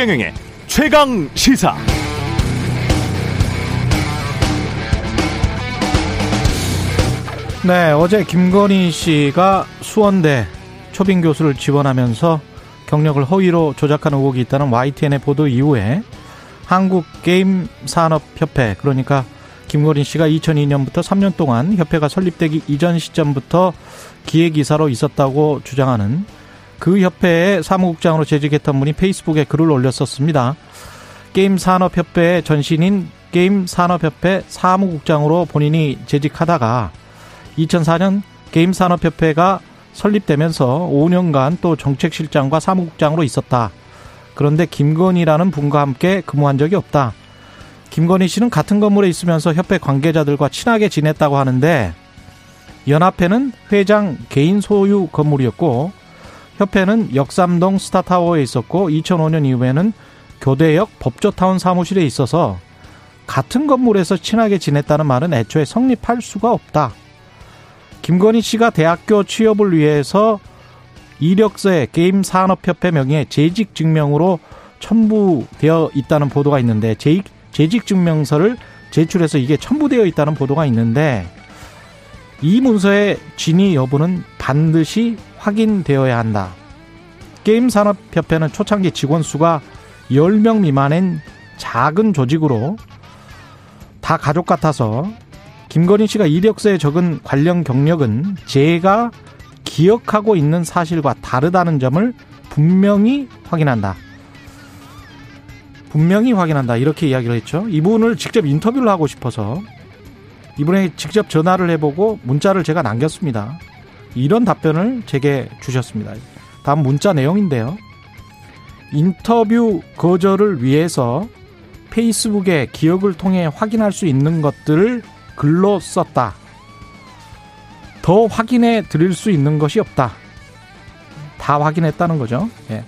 최경영의 최강 시사. 네, 어제 김건희 씨가 수원대 초빙 교수를 지원하면서 경력을 허위로 조작한 의혹이 있다는 YTN의 보도 이후에 한국 게임 산업 협회 그러니까 김건희 씨가 2002년부터 3년 동안 협회가 설립되기 이전 시점부터 기획이사로 있었다고 주장하는 그 협회의 사무국장으로 재직했던 분이 페이스북에 글을 올렸었습니다. 게임산업협회의 전신인 게임산업협회 사무국장으로 본인이 재직하다가 2004년 게임산업협회가 설립되면서 5년간 또 정책실장과 사무국장으로 있었다. 그런데 김건희라는 분과 함께 근무한 적이 없다. 김건희 씨는 같은 건물에 있으면서 협회 관계자들과 친하게 지냈다고 하는데 연합회는 회장 개인 소유 건물이었고 협회는 역삼동 스타타워에 있었고 2005년 이후에는 교대역 법조타운 사무실에 있어서 같은 건물에서 친하게 지냈다는 말은 애초에 성립할 수가 없다. 김건희 씨가 대학교 취업을 위해서 이력서에 게임 산업협회 명의의 재직 증명으로 첨부되어 있다는 보도가 있는데 재직 증명서를 제출해서 이게 첨부되어 있다는 보도가 있는데 이 문서의 진위 여부는 반드시 확인되어야 한다. 게임산업협회는 초창기 직원 수가 10명 미만인 작은 조직으로 다 가족 같아서 김건희 씨가 이력서에 적은 관련 경력은 제가 기억하고 있는 사실과 다르다는 점을 분명히 확인한다. 분명히 확인한다. 이렇게 이야기를 했죠. 이분을 직접 인터뷰를 하고 싶어서 이분에 직접 전화를 해보고 문자를 제가 남겼습니다. 이런 답변을 제게 주셨습니다. 다음 문자 내용인데요. 인터뷰 거절을 위해서 페이스북에 기억을 통해 확인할 수 있는 것들을 글로 썼다. 더 확인해 드릴 수 있는 것이 없다. 다 확인했다는 거죠. 예.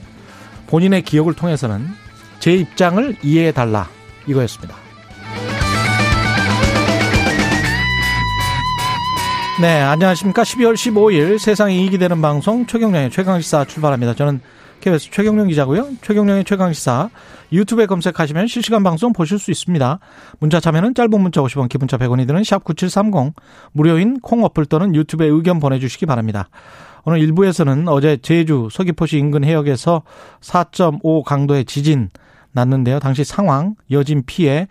본인의 기억을 통해서는 제 입장을 이해해 달라. 이거였습니다. 네, 안녕하십니까. 12월 15일 세상에 이익이 되는 방송 최경령의 최강시사 출발합니다. 저는 KBS 최경령 기자고요. 최경령의 최강시사 유튜브에 검색하시면 실시간 방송 보실 수 있습니다. 문자 참여는 짧은 문자 50원, 기본자 100원이 드는 샵 9730 무료인 콩 어플 또는 유튜브에 의견 보내주시기 바랍니다. 오늘 1부에서는 어제 제주 서귀포시 인근 해역에서 4.5 강도의 지진 났는데요. 당시 상황, 여진 피해,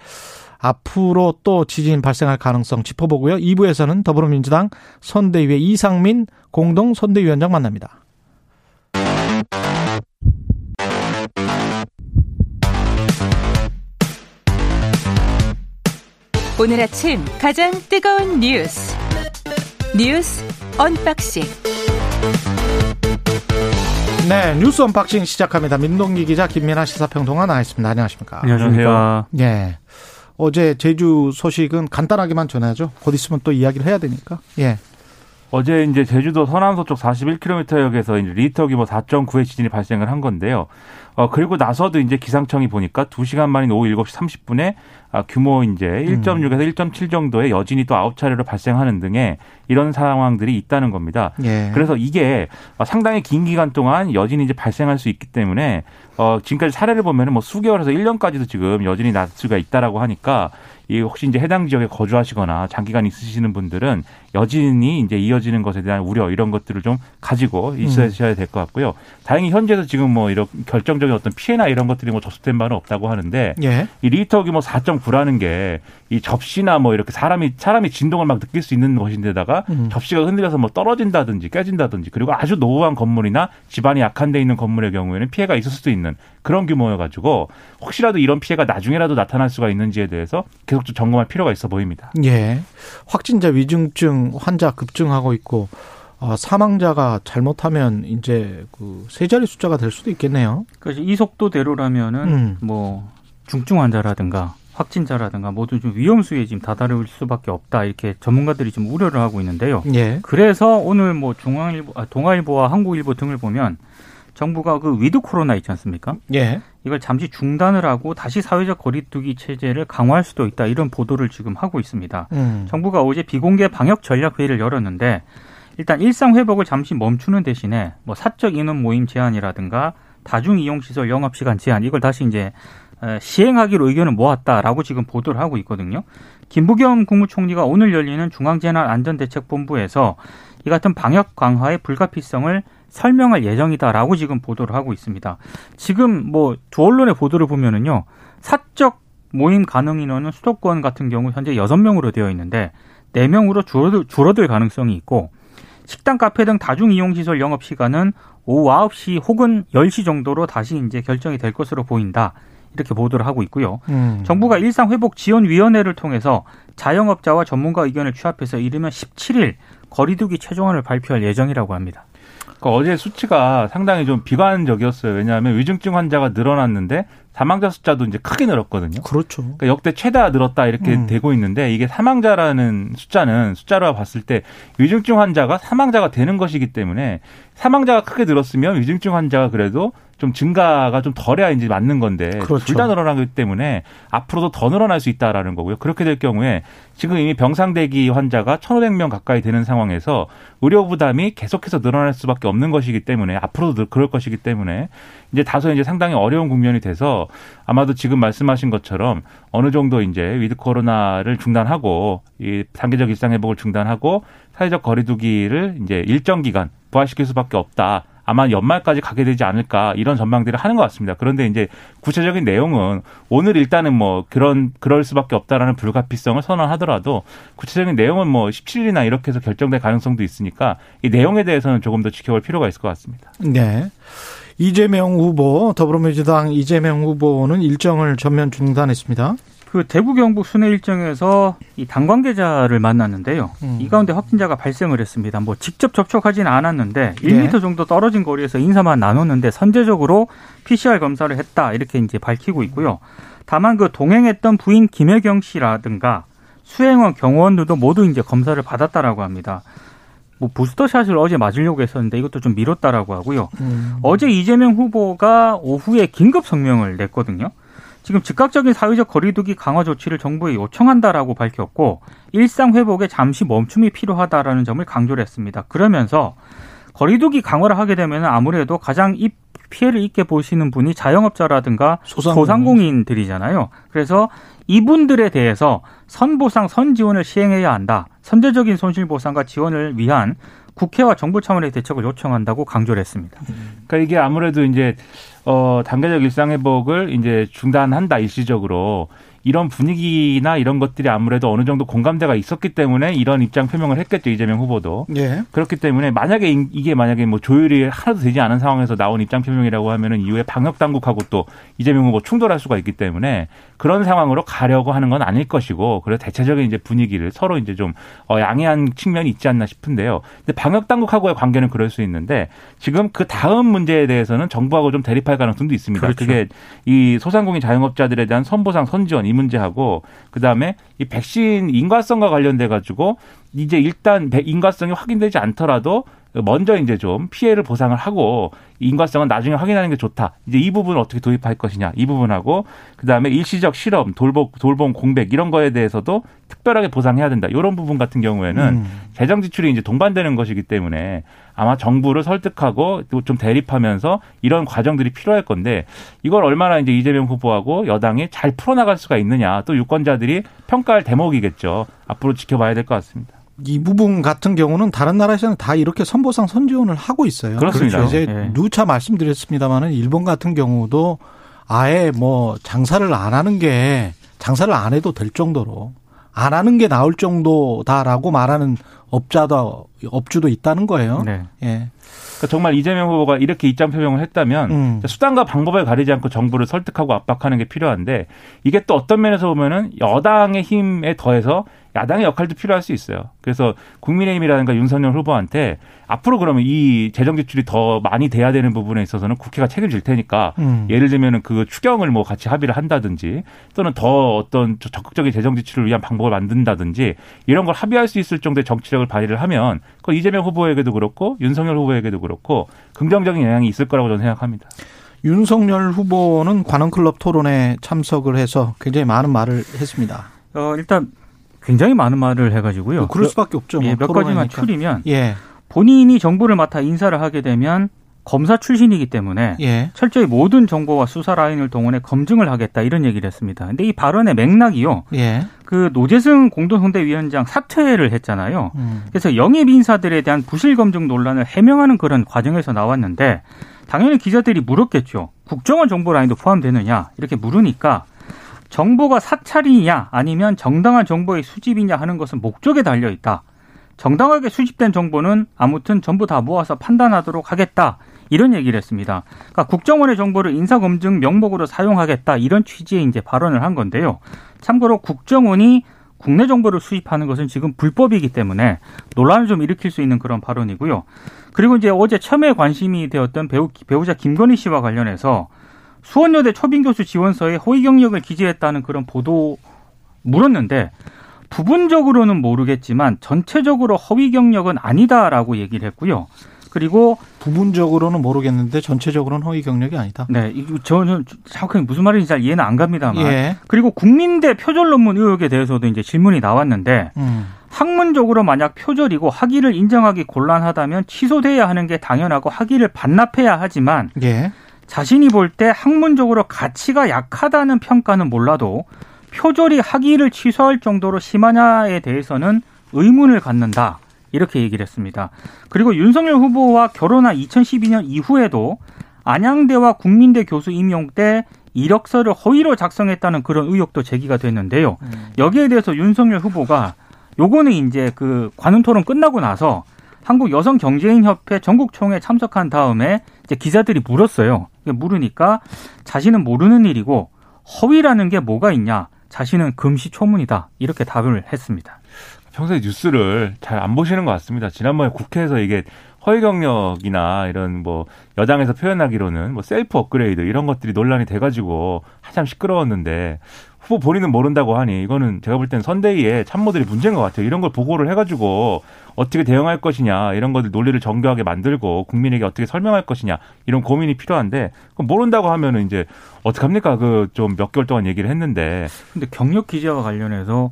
앞으로 또 지진 발생할 가능성 짚어보고요. 2부에서는 더불어민주당 선대위의 이상민 공동 선대위원장 만납니다. 오늘 아침 가장 뜨거운 뉴스 뉴스 언박싱 네 뉴스 언박싱 시작합니다. 민동기 기자 김민아 시사평론가 나와 있습니다. 안녕하십니까? 안녕하십니까? 예. 어제 제주 소식은 간단하게만 전하죠. 곧 있으면 또 이야기를 해야 되니까. 예. 어제 이제 제주도 서남서쪽 41km역에서 이제 리히터 규모 4.9의 지진이 발생을 한 건데요. 어, 그리고 나서도 이제 기상청이 보니까 2시간 만인 오후 7시 30분에 아, 규모 이제 1.6에서 음. 1.7 정도의 여진이 또 아홉 차례로 발생하는 등의 이런 상황들이 있다는 겁니다. 예. 그래서 이게 상당히 긴 기간 동안 여진이 이제 발생할 수 있기 때문에 어, 지금까지 사례를 보면은 뭐 수개월에서 1년까지도 지금 여진이 날 수가 있다라고 하니까 이 혹시 이제 해당 지역에 거주하시거나 장기간 있으시는 분들은 여진이 이제 이어지는 것에 대한 우려 이런 것들을 좀 가지고 있으셔야 될 것 같고요. 다행히 현재도 지금 뭐 이런 결정적인 어떤 피해나 이런 것들이 뭐 접수된 바는 없다고 하는데 예. 이 리터 규모 4.9라는 게 이 접시나 뭐 이렇게 사람이 사람이 진동을 막 느낄 수 있는 것인데다가 음. 접시가 흔들려서 뭐 떨어진다든지 깨진다든지 그리고 아주 노후한 건물이나 집안이 약한 데 있는 건물의 경우에는 피해가 있을 수도 있는 그런 규모여가지고 혹시라도 이런 피해가 나중에라도 나타날 수가 있는지에 대해서 계속 좀 점검할 필요가 있어 보입니다. 예. 확진자 위중증 환자 급증하고 있고 어, 사망자가 잘못하면 이제 그세 자리 숫자가 될 수도 있겠네요. 그래서 이 속도대로라면은 음. 뭐 중증 환자라든가 확진자라든가 모두 좀 위험 수위에 지금 다다를 수밖에 없다 이렇게 전문가들이 좀 우려를 하고 있는데요. 예. 그래서 오늘 뭐 중앙일보, 아, 동아일보와 한국일보 등을 보면 정부가 그 위드 코로나 있지 않습니까? 예. 이걸 잠시 중단을 하고 다시 사회적 거리두기 체제를 강화할 수도 있다 이런 보도를 지금 하고 있습니다. 음. 정부가 어제 비공개 방역 전략 회의를 열었는데 일단 일상 회복을 잠시 멈추는 대신에 뭐 사적 인원 모임 제한이라든가 다중 이용 시설 영업 시간 제한 이걸 다시 이제 시행하기로 의견을 모았다라고 지금 보도를 하고 있거든요. 김부겸 국무총리가 오늘 열리는 중앙재난안전대책본부에서 이 같은 방역 강화의 불가피성을 설명할 예정이다라고 지금 보도를 하고 있습니다. 지금 뭐 두 언론의 보도를 보면은요. 사적 모임 가능 인원은 수도권 같은 경우 현재 여섯 명으로 되어 있는데 네명으로 줄어들, 줄어들 가능성이 있고 식당, 카페 등 다중 이용 시설 영업 시간은 오후 9시 혹은 10시 정도로 다시 이제 결정이 될 것으로 보인다. 이렇게 보도를 하고 있고요. 음. 정부가 일상 회복 지원 위원회를 통해서 자영업자와 전문가 의견을 취합해서 이르면 17일 거리두기 최종안을 발표할 예정이라고 합니다. 그러니까 어제 수치가 상당히 좀 비관적이었어요. 왜냐하면 위중증 환자가 늘어났는데 사망자 숫자도 이제 크게 늘었거든요. 그렇죠. 그러니까 역대 최다 늘었다 이렇게 음. 되고 있는데 이게 사망자라는 숫자는 숫자로 봤을 때 위중증 환자가 사망자가 되는 것이기 때문에 사망자가 크게 늘었으면 위중증 환자가 그래도 좀 증가가 좀 덜해야 이제 맞는 건데 그렇죠. 둘다 늘어나기 때문에 앞으로도 더 늘어날 수 있다라는 거고요. 그렇게 될 경우에 지금 이미 병상 대기 환자가 1,500명 가까이 되는 상황에서 의료 부담이 계속해서 늘어날 수밖에 없는 것이기 때문에 앞으로도 그럴 것이기 때문에 이제 다소 이제 상당히 어려운 국면이 돼서 아마도 지금 말씀하신 것처럼 어느 정도 이제 위드 코로나를 중단하고 이 단계적 일상 회복을 중단하고 사회적 거리두기를 이제 일정 기간 부활시킬 수밖에 없다. 아마 연말까지 가게 되지 않을까 이런 전망들을 하는 것 같습니다. 그런데 이제 구체적인 내용은 오늘 일단은 뭐 그런 그럴 수밖에 없다라는 불가피성을 선언하더라도 구체적인 내용은 뭐 17일이나 이렇게 해서 결정될 가능성도 있으니까 이 내용에 대해서는 조금 더 지켜볼 필요가 있을 것 같습니다. 네. 이재명 후보 더불어민주당 이재명 후보는 일정을 전면 중단했습니다. 그 대구 경북 순회 일정에서 이 당 관계자를 만났는데요. 음. 이 가운데 확진자가 발생을 했습니다. 뭐 직접 접촉하지는 않았는데 네. 1m 정도 떨어진 거리에서 인사만 나눴는데 선제적으로 PCR 검사를 했다 이렇게 이제 밝히고 있고요. 다만 그 동행했던 부인 김혜경 씨라든가 수행원 경호원들도 모두 이제 검사를 받았다라고 합니다. 뭐 부스터샷을 어제 맞으려고 했었는데 이것도 좀 미뤘다라고 하고요. 음. 어제 이재명 후보가 오후에 긴급 성명을 냈거든요. 지금 즉각적인 사회적 거리두기 강화 조치를 정부에 요청한다라고 밝혔고 일상 회복에 잠시 멈춤이 필요하다라는 점을 강조를 했습니다. 그러면서 거리두기 강화를 하게 되면 아무래도 가장 이 피해를 입게 보시는 분이 자영업자라든가 소상공인. 들이잖아요 그래서 이분들에 대해서 선보상 선지원을 시행해야 한다. 선제적인 손실보상과 지원을 위한 국회와 정부 차원의 대책을 요청한다고 강조를 했습니다. 그러니까 이게 아무래도 이제 어 단계적 일상 회복을 이제 중단한다 일시적으로 이런 분위기나 이런 것들이 아무래도 어느 정도 공감대가 있었기 때문에 이런 입장 표명을 했겠죠 이재명 후보도 예. 그렇기 때문에 만약에 이게 만약에 뭐 조율이 하나도 되지 않은 상황에서 나온 입장 표명이라고 하면은 이후에 방역 당국하고 또 이재명 후보 충돌할 수가 있기 때문에 그런 상황으로 가려고 하는 건 아닐 것이고 그래서 대체적인 이제 분위기를 서로 이제 좀 어, 양해한 측면이 있지 않나 싶은데요. 근데 방역 당국하고의 관계는 그럴 수 있는데 지금 그 다음 문제에 대해서는 정부하고 좀 대립할 가능성도 있습니다. 그렇죠. 그게 이 소상공인 자영업자들에 대한 선보상 선지원 이 문제하고 그다음에 이 백신 인과성과 관련돼 가지고 이제 일단 인과성이 확인되지 않더라도 먼저 이제 좀 피해를 보상을 하고 인과성은 나중에 확인하는 게 좋다. 이제 이 부분을 어떻게 도입할 것이냐 이 부분하고 그 다음에 일시적 실험, 돌봄, 돌봄 공백 이런 거에 대해서도 특별하게 보상해야 된다. 이런 부분 같은 경우에는 음. 재정 지출이 이제 동반되는 것이기 때문에 아마 정부를 설득하고 또 좀 대립하면서 이런 과정들이 필요할 건데 이걸 얼마나 이제 이재명 후보하고 여당이 잘 풀어나갈 수가 있느냐 또 유권자들이 평가할 대목이겠죠. 앞으로 지켜봐야 될 것 같습니다. 이 부분 같은 경우는 다른 나라에서는 다 이렇게 선보상 선지원을 하고 있어요. 그렇습니다. 그렇죠. 이제 네. 누차 말씀드렸습니다만은 일본 같은 경우도 아예 뭐 장사를 안 하는 게 장사를 안 해도 될 정도로 안 하는 게 나을 정도다라고 말하는 업자도 업주도 있다는 거예요. 네. 예. 그러니까 정말 이재명 후보가 이렇게 입장 표명을 했다면 음. 수단과 방법을 가리지 않고 정부를 설득하고 압박하는 게 필요한데 이게 또 어떤 면에서 보면은 여당의 힘에 더해서 야당의 역할도 필요할 수 있어요. 그래서 국민의힘이라든가 윤석열 후보한테 앞으로 그러면 이 재정 지출이 더 많이 돼야 되는 부분에 있어서는 국회가 책임질 테니까 음. 예를 들면은 그 추경을 뭐 같이 합의를 한다든지 또는 더 어떤 적극적인 재정 지출을 위한 방법을 만든다든지 이런 걸 합의할 수 있을 정도의 정치력을 발휘를 하면 그 이재명 후보에게도 그렇고 윤석열 후보에게 도 그렇고 긍정적인 영향이 있을 거라고 저는 생각합니다. 윤석열 후보는 관원클럽 토론에 참석을 해서 굉장히 많은 말을 했습니다. 어, 일단 굉장히 많은 말을 해가지고요. 뭐 그럴 수밖에 없죠. 뭐 예, 몇 가지만 추리면 예. 본인이 정부를 맡아 인사를 하게 되면 검사 출신이기 때문에 예. 철저히 모든 정보와 수사 라인을 동원해 검증을 하겠다 이런 얘기를 했습니다. 근데 이 발언의 맥락이요. 예. 그 노재승 공동선대위원장 사퇴를 했잖아요. 음. 그래서 영입 인사들에 대한 부실 검증 논란을 해명하는 그런 과정에서 나왔는데 당연히 기자들이 물었겠죠. 국정원 정보 라인도 포함되느냐 이렇게 물으니까 정보가 사찰이냐 아니면 정당한 정보의 수집이냐 하는 것은 목적에 달려 있다. 정당하게 수집된 정보는 아무튼 전부 다 모아서 판단하도록 하겠다. 이런 얘기를 했습니다. 그러니까 국정원의 정보를 인사검증 명목으로 사용하겠다. 이런 취지의 이제 발언을 한 건데요. 참고로 국정원이 국내 정보를 수집하는 것은 지금 불법이기 때문에 논란을 좀 일으킬 수 있는 그런 발언이고요. 그리고 이제 어제 처음에 관심이 되었던 배우, 배우자 김건희 씨와 관련해서 수원여대 초빙 교수 지원서에 허위 경력을 기재했다는 그런 보도 물었는데 부분적으로는 모르겠지만 전체적으로 허위 경력은 아니다라고 얘기를 했고요. 그리고 부분적으로는 모르겠는데 전체적으로는 허위 경력이 아니다. 네, 이거 저는 정확하게 무슨 말인지 잘 이해는 안 갑니다만. 예. 그리고 국민대 표절 논문 의혹에 대해서도 이제 질문이 나왔는데 음. 학문적으로 만약 표절이고 학위를 인정하기 곤란하다면 취소돼야 하는 게 당연하고 학위를 반납해야 하지만 예. 자신이 볼 때 학문적으로 가치가 약하다는 평가는 몰라도 표절이 학위를 취소할 정도로 심하냐에 대해서는 의문을 갖는다. 이렇게 얘기를 했습니다. 그리고 윤석열 후보와 결혼한 2012년 이후에도 안양대와 국민대 교수 임용 때 이력서를 허위로 작성했다는 그런 의혹도 제기가 됐는데요. 음. 여기에 대해서 윤석열 후보가 요거는 이제 그 관훈 토론 끝나고 나서 한국 여성 경제인 협회 전국 총회 참석한 다음에 이제 기자들이 물었어요. 물으니까 자신은 모르는 일이고 허위라는 게 뭐가 있냐? 자신은 금시초문이다. 이렇게 답을 했습니다. 평소에 뉴스를 잘 안 보시는 것 같습니다. 지난번에 국회에서 이게 허위 경력이나 이런 뭐 여당에서 표현하기로는 뭐 셀프 업그레이드 이런 것들이 논란이 돼가지고 한참 시끄러웠는데 후보 본인은 모른다고 하니 이거는 제가 볼 때는 선대위에 참모들이 문제인 것 같아요. 이런 걸 보고를 해가지고 어떻게 대응할 것이냐 이런 것들 논리를 정교하게 만들고 국민에게 어떻게 설명할 것이냐 이런 고민이 필요한데 모른다고 하면은 이제 어떡합니까? 그 좀 몇 개월 동안 얘기를 했는데 근데 경력 기자와 관련해서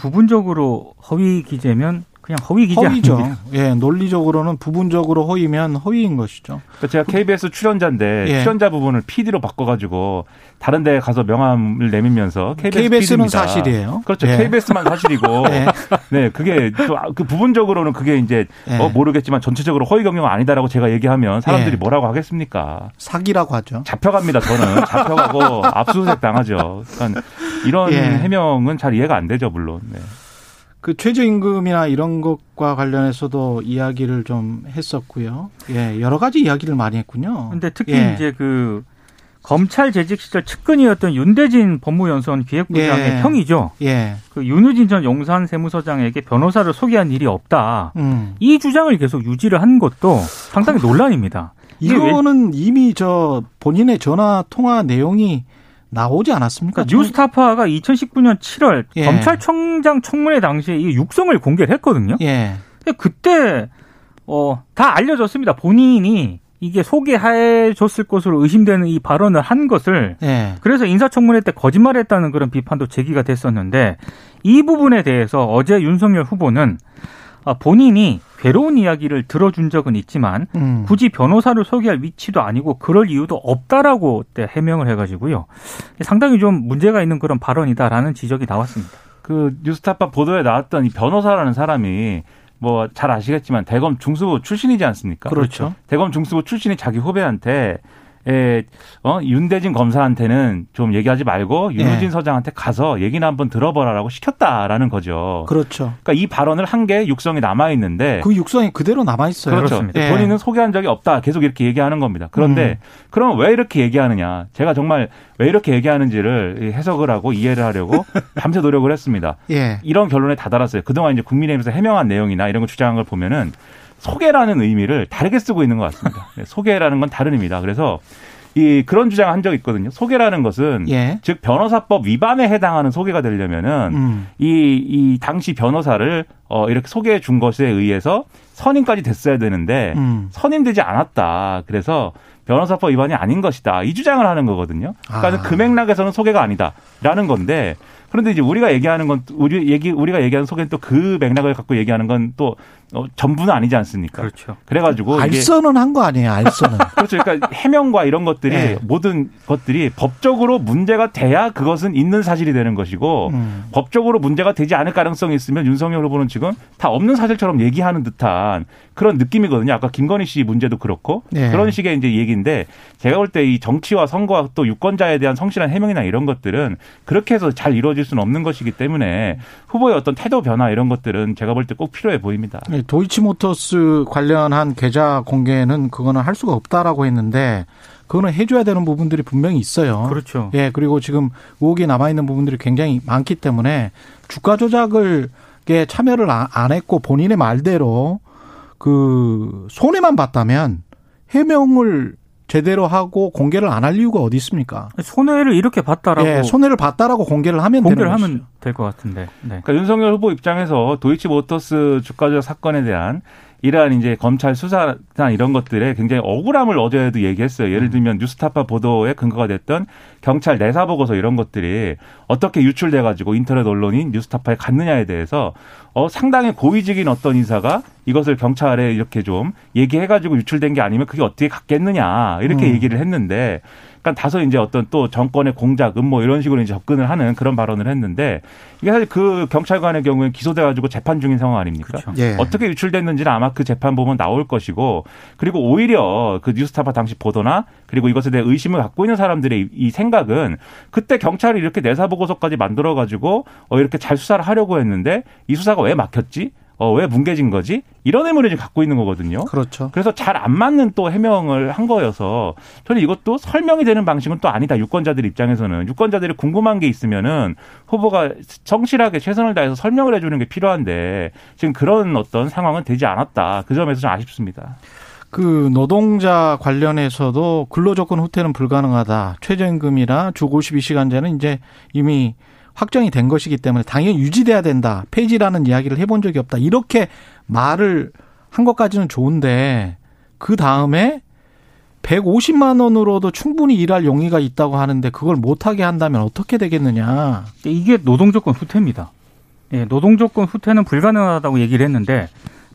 부분적으로 허위 기재면 그냥 허위 기재 허위죠. 예, 논리적으로는 부분적으로 허위면 허위인 것이죠. 그러니까 제가 KBS 출연자인데 예. 출연자 부분을 PD로 바꿔가지고 다른 데 가서 명함을 내밀면서 KBS KBS는 PD입니다. 사실이에요. 그렇죠. 예. KBS만 사실이고 예. 네 그게 그 부분적으로는 그게 이제 예. 어, 모르겠지만 전체적으로 허위 경영은 아니다라고 제가 얘기하면 사람들이 예. 뭐라고 하겠습니까? 사기라고 하죠. 잡혀갑니다. 저는 잡혀가고 압수수색 당하죠. 그러니까 이런 예. 해명은 잘 이해가 안 되죠, 물론. 네. 그 최저임금이나 이런 것과 관련해서도 이야기를 좀 했었고요. 예, 여러 가지 이야기를 많이 했군요. 근데 특히 예. 이제 그 검찰 재직 시절 측근이었던 윤대진 법무연수원 기획부장의 예. 형이죠. 예. 그 윤우진 전 용산 세무서장에게 변호사를 소개한 일이 없다. 음. 이 주장을 계속 유지를 한 것도 상당히 논란입니다. 이거는 이미 저 본인의 전화 통화 내용이 나오지 않았습니까? 그러니까 뉴스타파가 2019년 7월 예. 검찰청장 청문회 당시에 이 육성을 공개를 했거든요. 예. 근데 그때 어, 다 알려졌습니다. 본인이 이게 소개해 줬을 것으로 의심되는 이 발언을 한 것을 예. 그래서 인사청문회 때 거짓말했다는 그런 비판도 제기가 됐었는데 이 부분에 대해서 어제 윤석열 후보는 아, 본인이 괴로운 이야기를 들어준 적은 있지만 음. 굳이 변호사를 소개할 위치도 아니고 그럴 이유도 없다라고 때 해명을 해가지고요. 상당히 좀 문제가 있는 그런 발언이다라는 지적이 나왔습니다. 그 뉴스타파 보도에 나왔던 이 변호사라는 사람이 뭐 잘 아시겠지만 대검 중수부 출신이지 않습니까? 그렇죠. 대검 중수부 출신이 자기 후배한테 에, 어, 윤대진 검사한테는 좀 얘기하지 말고 윤우진 네. 서장한테 가서 얘기나 한번 들어보라라고 시켰다라는 거죠. 그렇죠. 그러니까 이 발언을 한 게 육성이 남아 있는데 그 육성이 그대로 남아 있어요. 그렇죠. 네. 본인은 소개한 적이 없다. 계속 이렇게 얘기하는 겁니다. 그런데 음. 그럼 왜 이렇게 얘기하느냐? 제가 정말 왜 이렇게 얘기하는지를 해석을 하고 이해를 하려고 밤새 노력을 했습니다. 예. 이런 결론에 다다랐어요. 그동안 이제 국민의힘에서 해명한 내용이나 이런 거 주장한 걸 보면은 소개라는 의미를 다르게 쓰고 있는 것 같습니다. 네, 소개라는 건 다른 의미다. 그래서 이 그런 주장을 한 적이 있거든요. 소개라는 것은 예. 즉 변호사법 위반에 해당하는 소개가 되려면은 음. 이, 이 당시 변호사를 어 이렇게 소개해 준 것에 의해서 선임까지 됐어야 되는데 음. 선임되지 않았다. 그래서 변호사법 위반이 아닌 것이다. 이 주장을 하는 거거든요. 그러니까 아. 그 맥락에서는 소개가 아니다라는 건데 그런데 이제 우리가 얘기하는 건 우리 얘기 우리가 얘기하는 소개는 또 그 맥락을 갖고 얘기하는 건 또 어, 전부는 아니지 않습니까? 그렇죠. 그래가지고 알선은 한 거 아니에요, 알선은. 그렇죠. 그러니까 해명과 이런 것들이 네. 모든 것들이 법적으로 문제가 돼야 그것은 있는 사실이 되는 것이고 음. 법적으로 문제가 되지 않을 가능성이 있으면 윤석열 후보는 지금 다 없는 사실처럼 얘기하는 듯한 그런 느낌이거든요. 아까 김건희 씨 문제도 그렇고 네. 그런 식의 이제 얘기인데 제가 볼 때 이 정치와 선거와 또 유권자에 대한 성실한 해명이나 이런 것들은 그렇게 해서 잘 이루어질 수는 없는 것이기 때문에 후보의 어떤 태도 변화 이런 것들은 제가 볼 때 꼭 필요해 보입니다. 네, 도이치모터스 관련한 계좌 공개는 그거는 할 수가 없다라고 했는데 그거는 해줘야 되는 부분들이 분명히 있어요. 그렇죠. 예, 그리고 지금 의혹이 남아있는 부분들이 굉장히 많기 때문에 주가 조작을 게 참여를 안 했고 본인의 말대로 그 손해만 봤다면 해명을 제대로 하고 공개를 안 할 이유가 어디 있습니까? 손해를 이렇게 봤다라고 예, 손해를 봤다라고 공개를 하면 공개를 하면 될 것 같은데. 네. 그러니까 윤석열 후보 입장에서 도이치모터스 주가조작 사건에 대한 이러한 이제 검찰 수사나 이런 것들에 굉장히 억울함을 어제도 얘기했어요. 예를 음. 들면 뉴스타파 보도에 근거가 됐던 경찰 내사 보고서 이런 것들이 어떻게 유출돼 가지고 인터넷 언론인 뉴스타파에 갔느냐에 대해서 어 상당히 고위직인 어떤 인사가 이것을 경찰에 이렇게 좀 얘기해 가지고 유출된 게 아니면 그게 어떻게 갔겠느냐 이렇게 음. 얘기를 했는데 그러니까 다소 이제 어떤 또 정권의 공작, 음모 이런 식으로 이제 접근을 하는 그런 발언을 했는데 이게 사실 그 경찰관의 경우에 기소돼 가지고 재판 중인 상황 아닙니까? 그렇죠. 예. 어떻게 유출됐는지는 아마 그 재판 보면 나올 것이고 그리고 오히려 그 뉴스타파 당시 보도나 그리고 이것에 대해 의심을 갖고 있는 사람들의 이 생각은 그때 경찰이 이렇게 내사 보고서까지 만들어 가지고 어 이렇게 잘 수사를 하려고 했는데 이 수사가 왜 막혔지? 어, 왜 뭉개진 거지? 이런 의문을 지금 갖고 있는 거거든요. 그렇죠. 그래서 잘 안 맞는 또 해명을 한 거여서 저는 이것도 설명이 되는 방식은 또 아니다. 유권자들 입장에서는 유권자들이 궁금한 게 있으면은 후보가 성실하게 최선을 다해서 설명을 해주는 게 필요한데 지금 그런 어떤 상황은 되지 않았다. 그 점에서 좀 아쉽습니다. 그 노동자 관련해서도 근로조건 후퇴는 불가능하다. 최저임금이나 주 52시간제는 이제 이미 확정이 된 것이기 때문에 당연히 유지돼야 된다. 폐지라는 이야기를 해본 적이 없다. 이렇게 말을 한 것까지는 좋은데 그 다음에 150만 원으로도 충분히 일할 용의가 있다고 하는데 그걸 못하게 한다면 어떻게 되겠느냐. 이게 노동조건 후퇴입니다. 예, 노동조건 후퇴는 불가능하다고 얘기를 했는데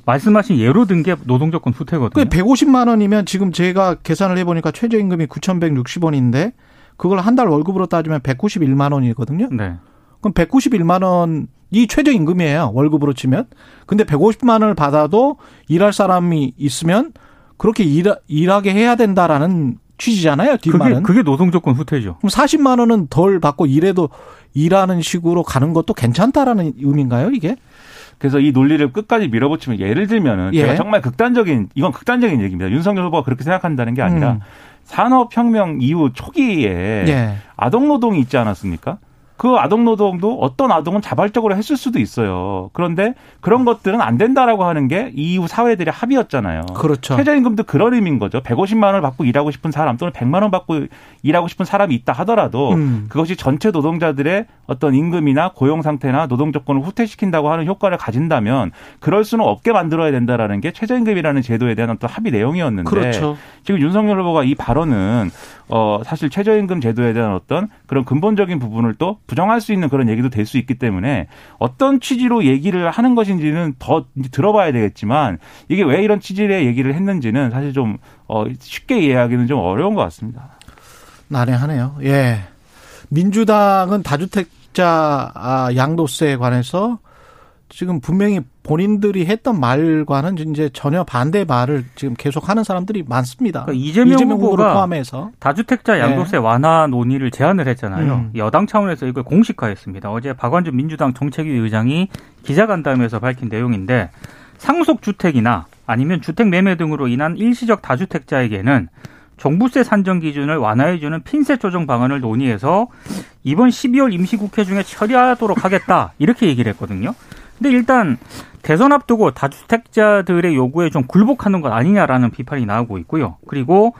말씀하신 예로 든 게 노동조건 후퇴거든요. 150만 원이면 지금 제가 계산을 해보니까 최저임금이 9,160원인데 그걸 한 달 월급으로 따지면 191만 원이거든요. 네. 그럼 191만 원이 최저 임금이에요. 월급으로 치면. 근데 150만 원을 받아도 일할 사람이 있으면 그렇게 일, 일하게 해야 된다라는 취지잖아요. 뒷말은. 그게, 그게 노동조건 후퇴죠. 그럼 40만 원은 덜 받고 일해도 일하는 식으로 가는 것도 괜찮다라는 의미인가요, 이게? 그래서 이 논리를 끝까지 밀어붙이면 예를 들면은 예. 제가 정말 극단적인 이건 극단적인 얘기입니다. 윤석열 후보가 그렇게 생각한다는 게 아니라 음. 산업혁명 이후 초기에 예. 아동노동이 있지 않았습니까? 그 아동 노동도 어떤 아동은 자발적으로 했을 수도 있어요. 그런데 그런 것들은 안 된다라고 하는 게 이후 사회들의 합의였잖아요. 그렇죠. 최저임금도 그런 의미인 거죠. 150만 원을 받고 일하고 싶은 사람 또는 100만 원 받고 일하고 싶은 사람이 있다 하더라도 음. 그것이 전체 노동자들의 어떤 임금이나 고용 상태나 노동 조건을 후퇴시킨다고 하는 효과를 가진다면 그럴 수는 없게 만들어야 된다라는 게 최저임금이라는 제도에 대한 어떤 합의 내용이었는데 그렇죠. 지금 윤석열 후보가 이 발언은 어 사실 최저임금 제도에 대한 어떤 그런 근본적인 부분을 또 부정할 수 있는 그런 얘기도 될 수 있기 때문에 어떤 취지로 얘기를 하는 것인지는 더 들어봐야 되겠지만 이게 왜 이런 취지의 얘기를 했는지는 사실 좀 어, 쉽게 이해하기는 좀 어려운 것 같습니다. 난해하네요. 예. 민주당은 다주택자 아, 양도세에 관해서 지금 분명히 본인들이 했던 말과는 이제 전혀 반대 말을 지금 계속 하는 사람들이 많습니다. 그러니까 이재명, 이재명 후보가 포함해서 다주택자 네. 양도세 네. 완화 논의를 제안을 했잖아요. 음. 여당 차원에서 이걸 공식화했습니다. 어제 박완준 민주당 정책위 의장이 기자간담회에서 밝힌 내용인데 상속 주택이나 아니면 주택 매매 등으로 인한 일시적 다주택자에게는 종부세 산정 기준을 완화해주는 핀셋 조정 방안을 논의해서 이번 12월 임시국회 중에 처리하도록 하겠다 이렇게 얘기를 했거든요. 근데 일단 대선 앞두고 다주택자들의 요구에 좀 굴복하는 것 아니냐라는 비판이 나오고 있고요. 그리고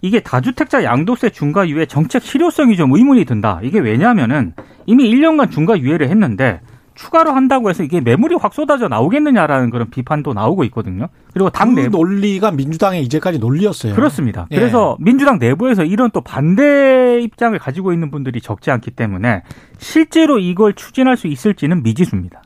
이게 다주택자 양도세 중과 유예 정책 실효성이 좀 의문이 든다. 이게 왜냐하면은 이미 1년간 중과 유예를 했는데 추가로 한다고 해서 이게 매물이 확 쏟아져 나오겠느냐라는 그런 비판도 나오고 있거든요. 그리고 당 그 내부 논리가 민주당의 이제까지 논리였어요. 그렇습니다. 예. 그래서 민주당 내부에서 이런 또 반대 입장을 가지고 있는 분들이 적지 않기 때문에 실제로 이걸 추진할 수 있을지는 미지수입니다.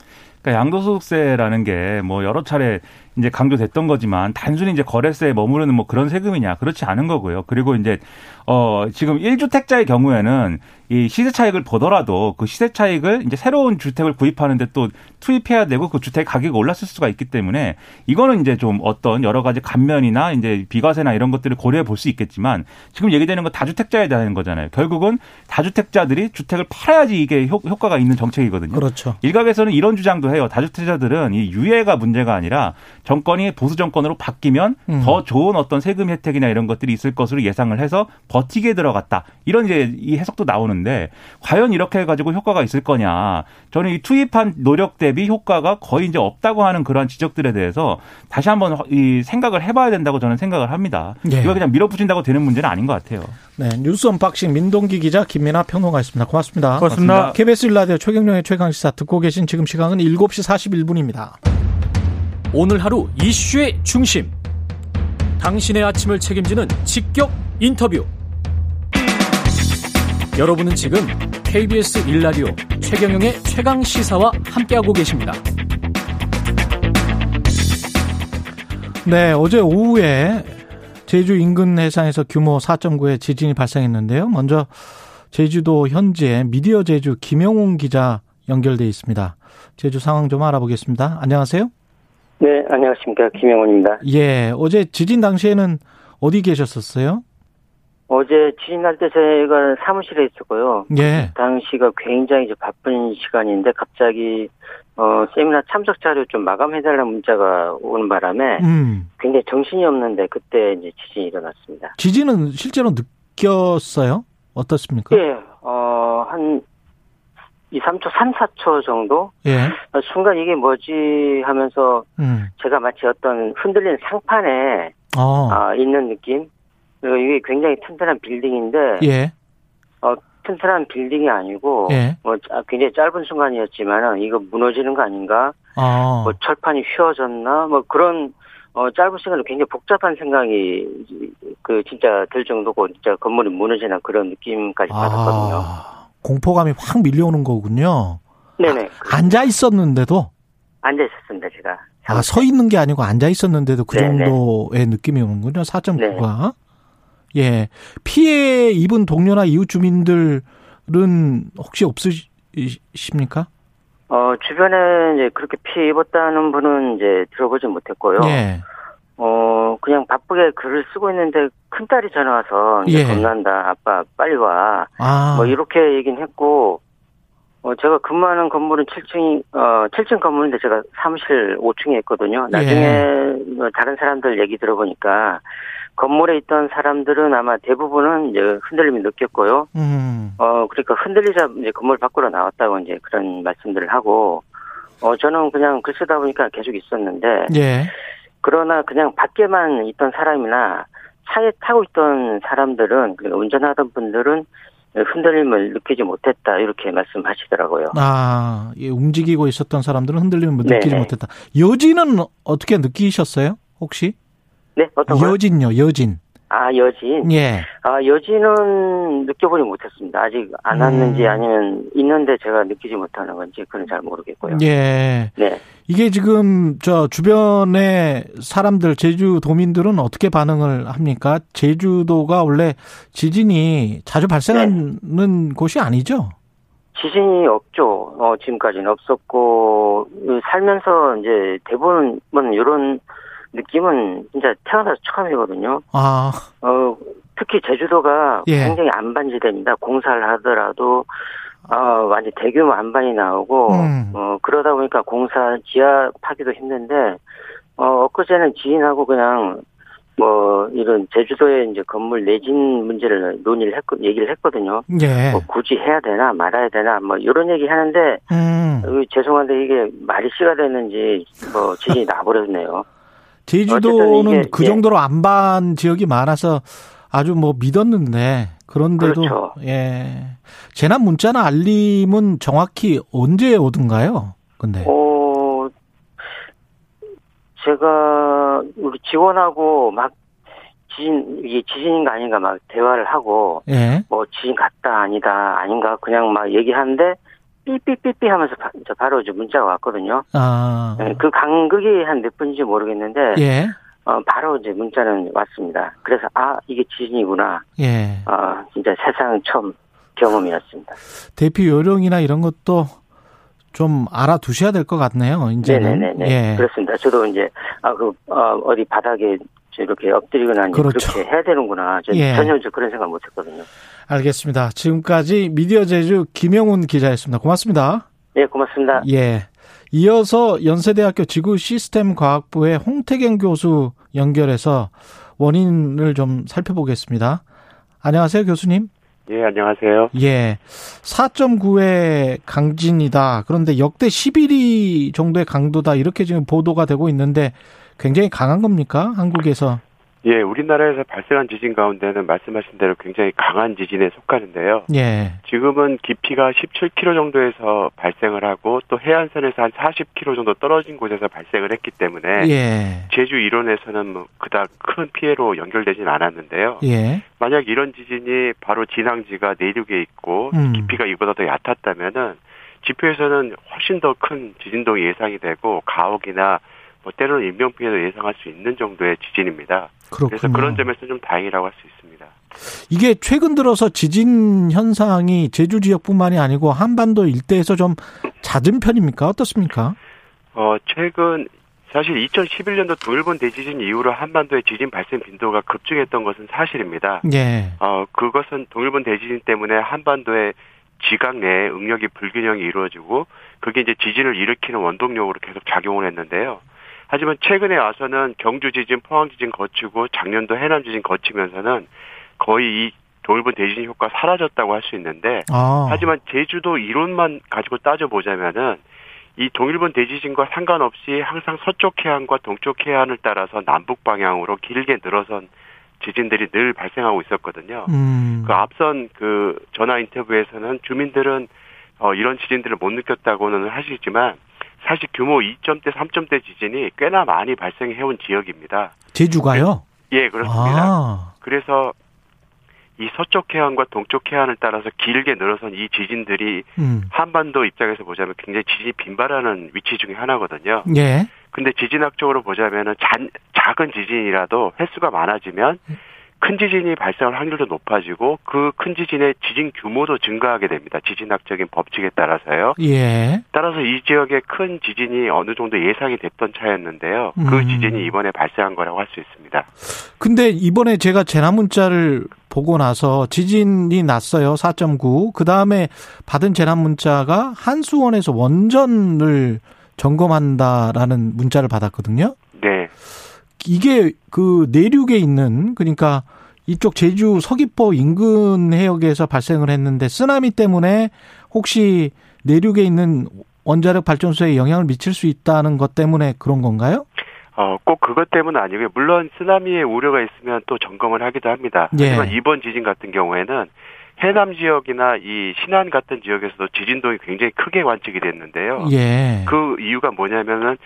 그러니까 양도소득세라는 게 뭐 여러 차례 이제 강조됐던 거지만 단순히 이제 거래세에 머무르는 뭐 그런 세금이냐 그렇지 않은 거고요. 그리고 이제 어 지금 1주택자의 경우에는 이 시세 차익을 보더라도 그 시세 차익을 이제 새로운 주택을 구입하는데 또 투입해야 되고 그 주택 가격이 올랐을 수가 있기 때문에 이거는 이제 좀 어떤 여러 가지 감면이나 이제 비과세나 이런 것들을 고려해 볼 수 있겠지만 지금 얘기되는 건 다주택자에 대한 거잖아요. 결국은 다주택자들이 주택을 팔아야지 이게 효, 과가 있는 정책이거든요. 그렇죠. 일각에서는 이런 주장도 해요. 다주택자들은 이 유예가 문제가 아니라 정권이 보수 정권으로 바뀌면 음. 더 좋은 어떤 세금 혜택이나 이런 것들이 있을 것으로 예상을 해서 버티게 들어갔다. 이런 이제 이 해석도 나오는데 과연 이렇게 해가지고 효과가 있을 거냐. 저는 이 투입한 노력 대비 효과가 거의 이제 없다고 하는 그러한 지적들에 대해서 다시 한번 이 생각을 해봐야 된다고 저는 생각을 합니다. 예. 이거 그냥 밀어붙인다고 되는 문제는 아닌 것 같아요. 네, 뉴스 unboxing 민동기 기자 김민아 평론가였습니다. 고맙습니다. 고맙습니다. 고맙습니다. KBS 일라디오 최경영의 최강시사 듣고 계신 지금 시간은 7시 41분입니다. 오늘 하루 이슈의 중심. 당신의 아침을 책임지는 직격 인터뷰. 여러분은 지금 KBS 일라디오 최경영의 최강 시사와 함께하고 계십니다. 네, 어제 오후에 제주 인근 해상에서 규모 4.9의 지진이 발생했는데요. 먼저 제주도 현재 미디어 제주 김영웅 기자 연결돼 있습니다. 제주 상황 좀 알아보겠습니다. 안녕하세요. 네, 안녕하십니까. 김영훈입니다. 예, 어제 지진 당시에는 어디 계셨었어요? 어제 지진 날 때 제가 사무실에 있었고요. 예. 당시가 굉장히 이제 바쁜 시간인데 갑자기 어 세미나 참석 자료 좀 마감해달라는 문자가 오는 바람에 음. 굉장히 정신이 없는데 그때 이제 지진이 일어났습니다. 지진은 실제로 느꼈어요? 어떻습니까? 예, 어한 2, 3초, 3, 4초 정도? 예. 순간 이게 뭐지 하면서 음. 제가 마치 어떤 흔들리는 상판에 어. 아, 있는 느낌? 그리고 이게 굉장히 튼튼한 빌딩인데 예. 어, 튼튼한 빌딩이 아니고 예. 뭐 굉장히 짧은 순간이었지만은 이거 무너지는 거 아닌가? 어. 뭐 철판이 휘어졌나? 뭐 그런 어, 짧은 시간에 굉장히 복잡한 생각이 그 진짜 들 정도고 진짜 건물이 무너지는 그런 느낌까지 아. 받았거든요. 공포감이 확 밀려오는 거군요. 네네. 아, 앉아 있었는데도? 앉아 있었습니다, 제가. 아, 서 있는 게 아니고 앉아 있었는데도 그 네네. 정도의 느낌이 오는군요. 4.9가. 예. 피해 입은 동료나 이웃 주민들은 혹시 없으십니까? 어, 주변에 이제 그렇게 피해 입었다는 분은 이제 들어보지 못했고요. 예. 어, 그냥 바쁘게 글을 쓰고 있는데 큰딸이 전화 와서 이제 예. 겁난다. 아빠 빨리 와. 아. 뭐 이렇게 얘기는 했고 어, 제가 근무하는 건물은 7층, 어, 7층 건물인데 제가 사무실 5층에 있거든요. 나중에 예. 뭐 다른 사람들 얘기 들어보니까 건물에 있던 사람들은 아마 대부분은 이제 흔들림을 느꼈고요. 음. 어, 그러니까 흔들리자 이제 건물 밖으로 나왔다고 이제 그런 말씀들을 하고, 어, 저는 그냥 글 쓰다 보니까 계속 있었는데, 예. 그러나 그냥 밖에만 있던 사람이나 차에 타고 있던 사람들은, 그러니까 운전하던 분들은 흔들림을 느끼지 못했다 이렇게 말씀하시더라고요. 아, 예, 움직이고 있었던 사람들은 흔들림을 느끼지 네네. 못했다. 여진은 어떻게 느끼셨어요? 혹시? 네, 어떤 여진요, 여진. 아, 여진? 예. 아, 여진은 느껴보지 못했습니다. 아직 안 왔는지 음. 아니면 있는데 제가 느끼지 못하는 건지 그건 잘 모르겠고요. 예. 네. 이게 지금 저 주변의 사람들, 제주 도민들은 어떻게 반응을 합니까? 제주도가 원래 지진이 자주 발생하는 네. 곳이 아니죠? 지진이 없죠. 어, 지금까지는 없었고, 살면서 이제 대부분 이런 느낌은 진짜 태어나서 처음이거든요. 아. 어, 특히 제주도가 예. 굉장히 안반지대입니다. 공사를 하더라도 어, 완전 대규모 안반이 나오고 음. 어, 그러다 보니까 공사 지하 파기도 힘든데 어, 엊그제는 지인하고 그냥 뭐 이런 제주도에 이제 건물 내진 문제를 논의를 했고 얘기를 했거든요. 예. 뭐 굳이 해야 되나 말아야 되나 뭐 이런 얘기 하는데 음. 어, 죄송한데 이게 말이 씨가 됐는지 뭐 지진이 나버렸네요. 제주도는 그 예. 정도로 안반 지역이 많아서 아주 뭐 믿었는데 그런데도 그렇죠. 예 재난 문자나 알림은 정확히 언제 오던가요? 근데 어 제가 우리 직원하고 막 지진 이게 지진인가 아닌가 막 대화를 하고 예. 뭐 지진 같다 아니다 아닌가 그냥 막 얘기하는데 삐삐삐삐 하면서 바, 바로 이제 문자가 왔거든요. 아. 네, 그 간극이 한 몇 분인지 모르겠는데. 예. 어, 바로 이제 문자는 왔습니다. 그래서, 아, 이게 지진이구나. 예. 어, 진짜 세상 처음 경험이었습니다. 대피 요령이나 이런 것도 좀 알아두셔야 될 것 같네요. 이제 네네네. 예. 그렇습니다. 저도 이제 아 그 어, 어디 바닥에 이렇게 엎드리거나 그렇죠. 그렇게 해야 되는구나. 예. 전혀 그런 생각 못 했거든요. 알겠습니다. 지금까지 미디어 제주 김영훈 기자였습니다. 고맙습니다. 예, 고맙습니다. 예. 이어서 연세대학교 지구시스템과학부의 홍태경 교수 연결해서 원인을 좀 살펴보겠습니다. 안녕하세요, 교수님. 예, 안녕하세요. 예. 4.9의 강진이다. 그런데 역대 11위 정도의 강도다. 이렇게 지금 보도가 되고 있는데 굉장히 강한 겁니까? 한국에서? 예, 우리나라에서 발생한 지진 가운데는 말씀하신 대로 굉장히 강한 지진에 속하는데요. 예. 지금은 깊이가 17km 정도에서 발생을 하고 또 해안선에서 한 40km 정도 떨어진 곳에서 발생을 했기 때문에 예. 제주 이론에서는 뭐 그닥 큰 피해로 연결되진 않았는데요. 예. 만약 이런 지진이 바로 진앙지가 내륙에 있고 음. 깊이가 이보다 더 얕았다면은 지표에서는 훨씬 더 큰 지진동이 예상이 되고 가옥이나 뭐 때로는 인명피해도 예상할 수 있는 정도의 지진입니다. 그렇군요. 그래서 그런 점에서 좀 다행이라고 할 수 있습니다. 이게 최근 들어서 지진 현상이 제주 지역뿐만이 아니고 한반도 일대에서 좀 잦은 편입니까? 어떻습니까? 어, 최근 사실 2011년도 동일본 대지진 이후로 한반도의 지진 발생 빈도가 급증했던 것은 사실입니다. 예. 어, 그것은 동일본 대지진 때문에 한반도의 지각 내에 응력이 불균형이 이루어지고 그게 이제 지진을 일으키는 원동력으로 계속 작용을 했는데요. 하지만 최근에 와서는 경주 지진, 포항 지진 거치고 작년도 해남 지진 거치면서는 거의 이 동일본 대지진 효과 사라졌다고 할 수 있는데 아. 하지만 제주도 이론만 가지고 따져 보자면은 이 동일본 대지진과 상관없이 항상 서쪽 해안과 동쪽 해안을 따라서 남북 방향으로 길게 늘어선 지진들이 늘 발생하고 있었거든요. 음. 그 앞선 그 전화 인터뷰에서는 주민들은 어 이런 지진들을 못 느꼈다고는 하시지만 사실 규모 2점대, 3점대 지진이 꽤나 많이 발생해온 지역입니다. 제주가요? 예, 그렇습니다. 아. 그래서 이 서쪽 해안과 동쪽 해안을 따라서 길게 늘어선 이 지진들이 음. 한반도 입장에서 보자면 굉장히 지진이 빈발하는 위치 중에 하나거든요. 예. 근데 지진학적으로 보자면은 작은 지진이라도 횟수가 많아지면 큰 지진이 발생할 확률도 높아지고 그 큰 지진의 지진 규모도 증가하게 됩니다. 지진학적인 법칙에 따라서요. 예. 따라서 이 지역에 큰 지진이 어느 정도 예상이 됐던 차였는데요. 그 음. 지진이 이번에 발생한 거라고 할 수 있습니다. 근데 이번에 제가 재난 문자를 보고 나서 지진이 났어요. 4.9. 그 다음에 받은 재난 문자가 한수원에서 원전을 점검한다라는 문자를 받았거든요. 네. 이게 그 내륙에 있는 그러니까 이쪽 제주 서귀포 인근 해역에서 발생을 했는데 쓰나미 때문에 혹시 내륙에 있는 원자력 발전소에 영향을 미칠 수 있다는 것 때문에 그런 건가요? 어, 꼭 그것 때문은 아니고요. 물론 쓰나미의 우려가 있으면 또 점검을 하기도 합니다. 예. 하지만 이번 지진 같은 경우에는 해남 지역이나 이 신안 같은 지역에서도 지진동이 굉장히 크게 관측이 됐는데요. 예. 그 이유가 뭐냐면은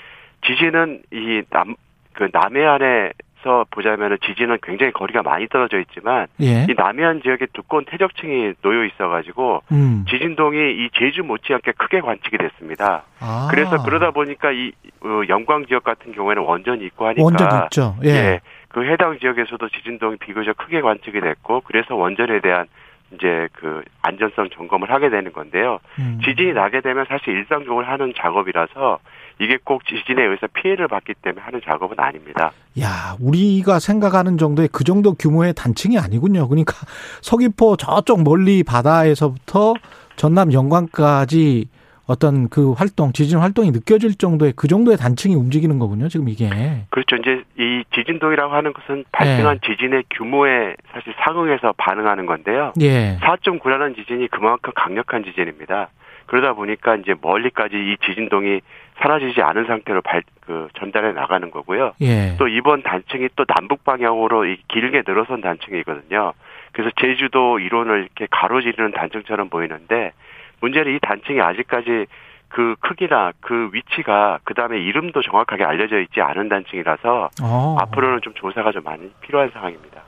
지진은 이 남, 그 남해안에서 보자면은 지진은 굉장히 거리가 많이 떨어져 있지만 예. 이 남해안 지역에 두꺼운 퇴적층이 놓여 있어가지고 음. 지진동이 이 제주 못지않게 크게 관측이 됐습니다. 아. 그래서 그러다 보니까 이 어, 영광 지역 같은 경우에는 원전이 있고 하니까 원전 있죠. 예. 예. 그 해당 지역에서도 지진동이 비교적 크게 관측이 됐고 그래서 원전에 대한 이제 그 안전성 점검을 하게 되는 건데요. 음. 지진이 나게 되면 사실 일상적으로 하는 작업이라서 이게 꼭 지진에 의해서 피해를 받기 때문에 하는 작업은 아닙니다. 야, 우리가 생각하는 정도의 그 정도 규모의 단층이 아니군요. 그러니까 서귀포 저쪽 멀리 바다에서부터 전남 영광까지 어떤 그 활동, 지진 활동이 느껴질 정도의 그 정도의 단층이 움직이는 거군요, 지금 이게. 그렇죠. 이제 이 지진동이라고 하는 것은 발생한 네. 지진의 규모에 사실 상응해서 반응하는 건데요. 예. 4.9라는 지진이 그만큼 강력한 지진입니다. 그러다 보니까 이제 멀리까지 이 지진동이 사라지지 않은 상태로 발, 그 전달해 나가는 거고요. 예. 또 이번 단층이 또 남북 방향으로 길게 늘어선 단층이거든요. 그래서 제주도 이론을 이렇게 가로지르는 단층처럼 보이는데 문제는 이 단층이 아직까지 그 크기나 그 위치가 그 다음에 이름도 정확하게 알려져 있지 않은 단층이라서 어. 앞으로는 좀 조사가 좀 많이 필요한 상황입니다.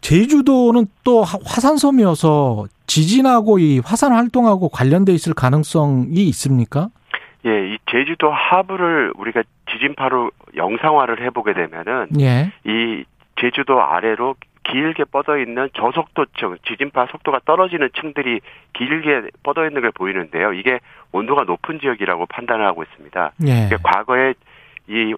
제주도는 또 화산섬이어서 지진하고 이 화산 활동하고 관련돼 있을 가능성이 있습니까? 예, 이 제주도 하부를 우리가 지진파로 영상화를 해보게 되면은 예. 이 제주도 아래로 길게 뻗어 있는 저속도층, 지진파 속도가 떨어지는 층들이 길게 뻗어 있는 걸 보이는데요. 이게 온도가 높은 지역이라고 판단을 하고 있습니다. 예. 그러니까 과거에 이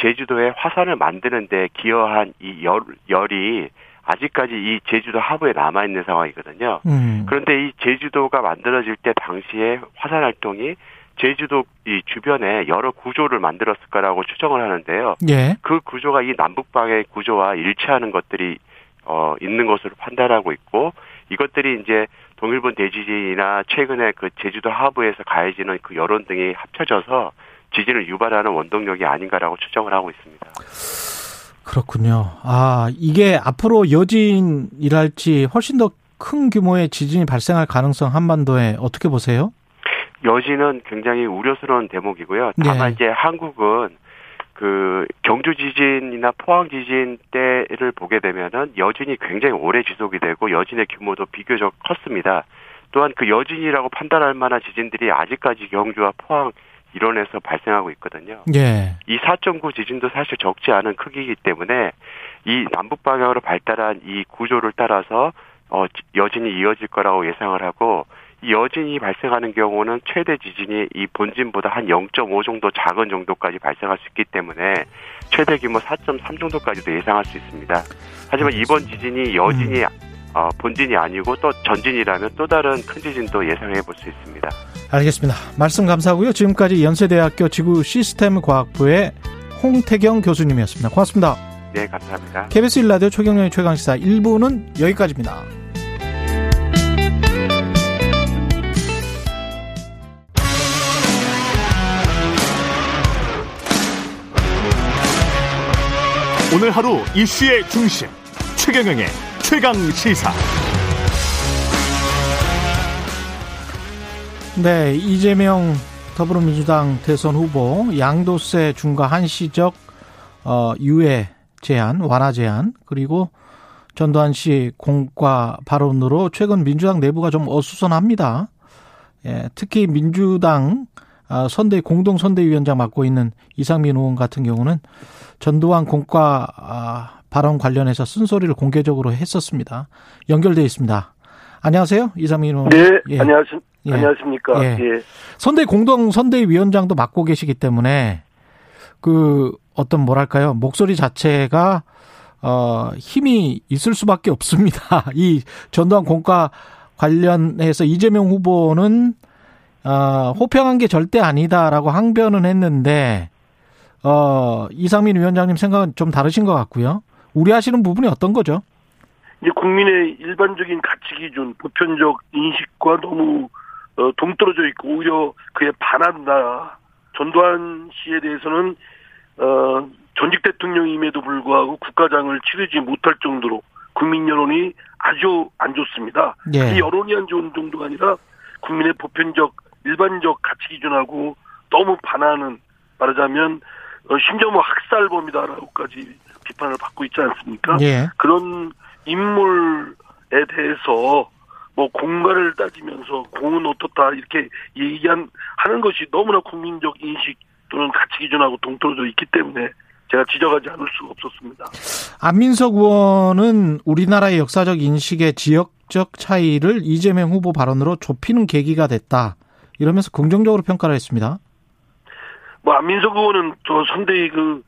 제주도에 화산을 만드는데 기여한 이 열, 열이 아직까지 이 제주도 하부에 남아 있는 상황이거든요. 음. 그런데 이 제주도가 만들어질 때 당시에 화산 활동이 제주도 이 주변에 여러 구조를 만들었을 거라고 추정을 하는데요. 예. 그 구조가 이 남북방의 구조와 일치하는 것들이 어 있는 것으로 판단하고 있고 이것들이 이제 동일본 대지진이나 최근에 그 제주도 하부에서 가해지는 그 여론 등이 합쳐져서 지진을 유발하는 원동력이 아닌가라고 추정을 하고 있습니다. 그렇군요. 아, 이게 앞으로 여진이랄지 훨씬 더 큰 규모의 지진이 발생할 가능성 한반도에 어떻게 보세요? 여진은 굉장히 우려스러운 대목이고요. 다만 네. 이제 한국은 그 경주 지진이나 포항 지진 때를 보게 되면은 여진이 굉장히 오래 지속이 되고 여진의 규모도 비교적 컸습니다. 또한 그 여진이라고 판단할 만한 지진들이 아직까지 경주와 포항 일원에서 발생하고 있거든요. 예. 이 4.9 지진도 사실 적지 않은 크기이기 때문에 이 남북 방향으로 발달한 이 구조를 따라서 어 여진이 이어질 거라고 예상을 하고 여진이 발생하는 경우는 최대 지진이 이 본진보다 한 0.5 정도 작은 정도까지 발생할 수 있기 때문에 최대 규모 4.3 정도까지도 예상할 수 있습니다. 하지만 이번 지진이 여진이 음. 어, 본진이 아니고 또 전진이라면 또 다른 큰 지진도 예상해 볼 수 있습니다. 알겠습니다. 말씀 감사하고요. 지금까지 연세대학교 지구 시스템 과학부의 홍태경 교수님이었습니다. 고맙습니다. 네, 감사합니다. KBS 일라디오 최경영의 최강시사 1부는 여기까지입니다. 오늘 하루 이슈의 중심 최경영의 최강 시사. 네, 이재명 더불어민주당 대선 후보 양도세 중과 한시적 어, 유예 제한, 완화 제한, 그리고 전두환 씨 공과 발언으로 최근 민주당 내부가 좀 어수선합니다. 예, 특히 민주당 아, 선대 공동 선대위원장 맡고 있는 이상민 의원 같은 경우는 전두환 공과 아, 발언 관련해서 쓴소리를 공개적으로 했었습니다. 연결돼 있습니다. 안녕하세요, 이상민 의원. 네, 예. 안녕하십, 예. 안녕하십니까. 예. 예. 선대 공동 선대위원장도 맡고 계시기 때문에 그 어떤 뭐랄까요 목소리 자체가 어 힘이 있을 수밖에 없습니다. 이 전두환 공과 관련해서 이재명 후보는 어, 호평한 게 절대 아니다라고 항변은 했는데 어, 이상민 위원장님 생각은 좀 다르신 것 같고요. 우려하시는 부분이 어떤 거죠? 이제 국민의 일반적인 가치 기준, 보편적 인식과 너무 어, 동떨어져 있고 오히려 그에 반한다. 전두환 씨에 대해서는 어, 전직 대통령임에도 불구하고 국가장을 치르지 못할 정도로 국민 여론이 아주 안 좋습니다. 예. 이 여론이 안 좋은 정도가 아니라 국민의 보편적 일반적 가치 기준하고 너무 반하는 말하자면 어, 심지어 뭐 학살범이다라고까지 비판을 받고 있지 않습니까? 예. 그런 인물에 대해서 뭐 공가를 따지면서 공은 어떻다 이렇게 얘기한 하는 것이 너무나 국민적 인식 또는 가치 기준하고 동떨어져 있기 때문에 제가 지적하지 않을 수가 없었습니다. 안민석 의원은 우리나라의 역사적 인식의 지역적 차이를 이재명 후보 발언으로 좁히는 계기가 됐다. 이러면서 긍정적으로 평가를 했습니다. 뭐 안민석 의원은 저 선대위 그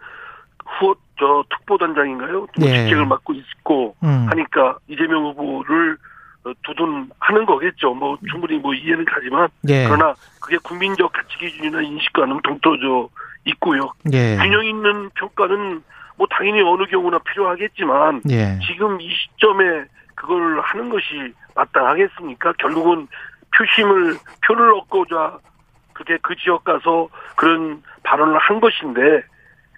후보 저 특보단장인가요? 예. 직책을 맡고 있고 음. 하니까 이재명 후보를 어, 두둔하는 거겠죠. 뭐 충분히 뭐 이해는 가지만 예. 그러나 그게 국민적 가치 기준이나 인식과는 동떨어져 있고요. 예. 균형 있는 평가는 뭐 당연히 어느 경우나 필요하겠지만 예. 지금 이 시점에 그걸 하는 것이 마땅하겠습니까? 결국은 표심을 표를 얻고자 그게 그 지역 가서 그런 발언을 한 것인데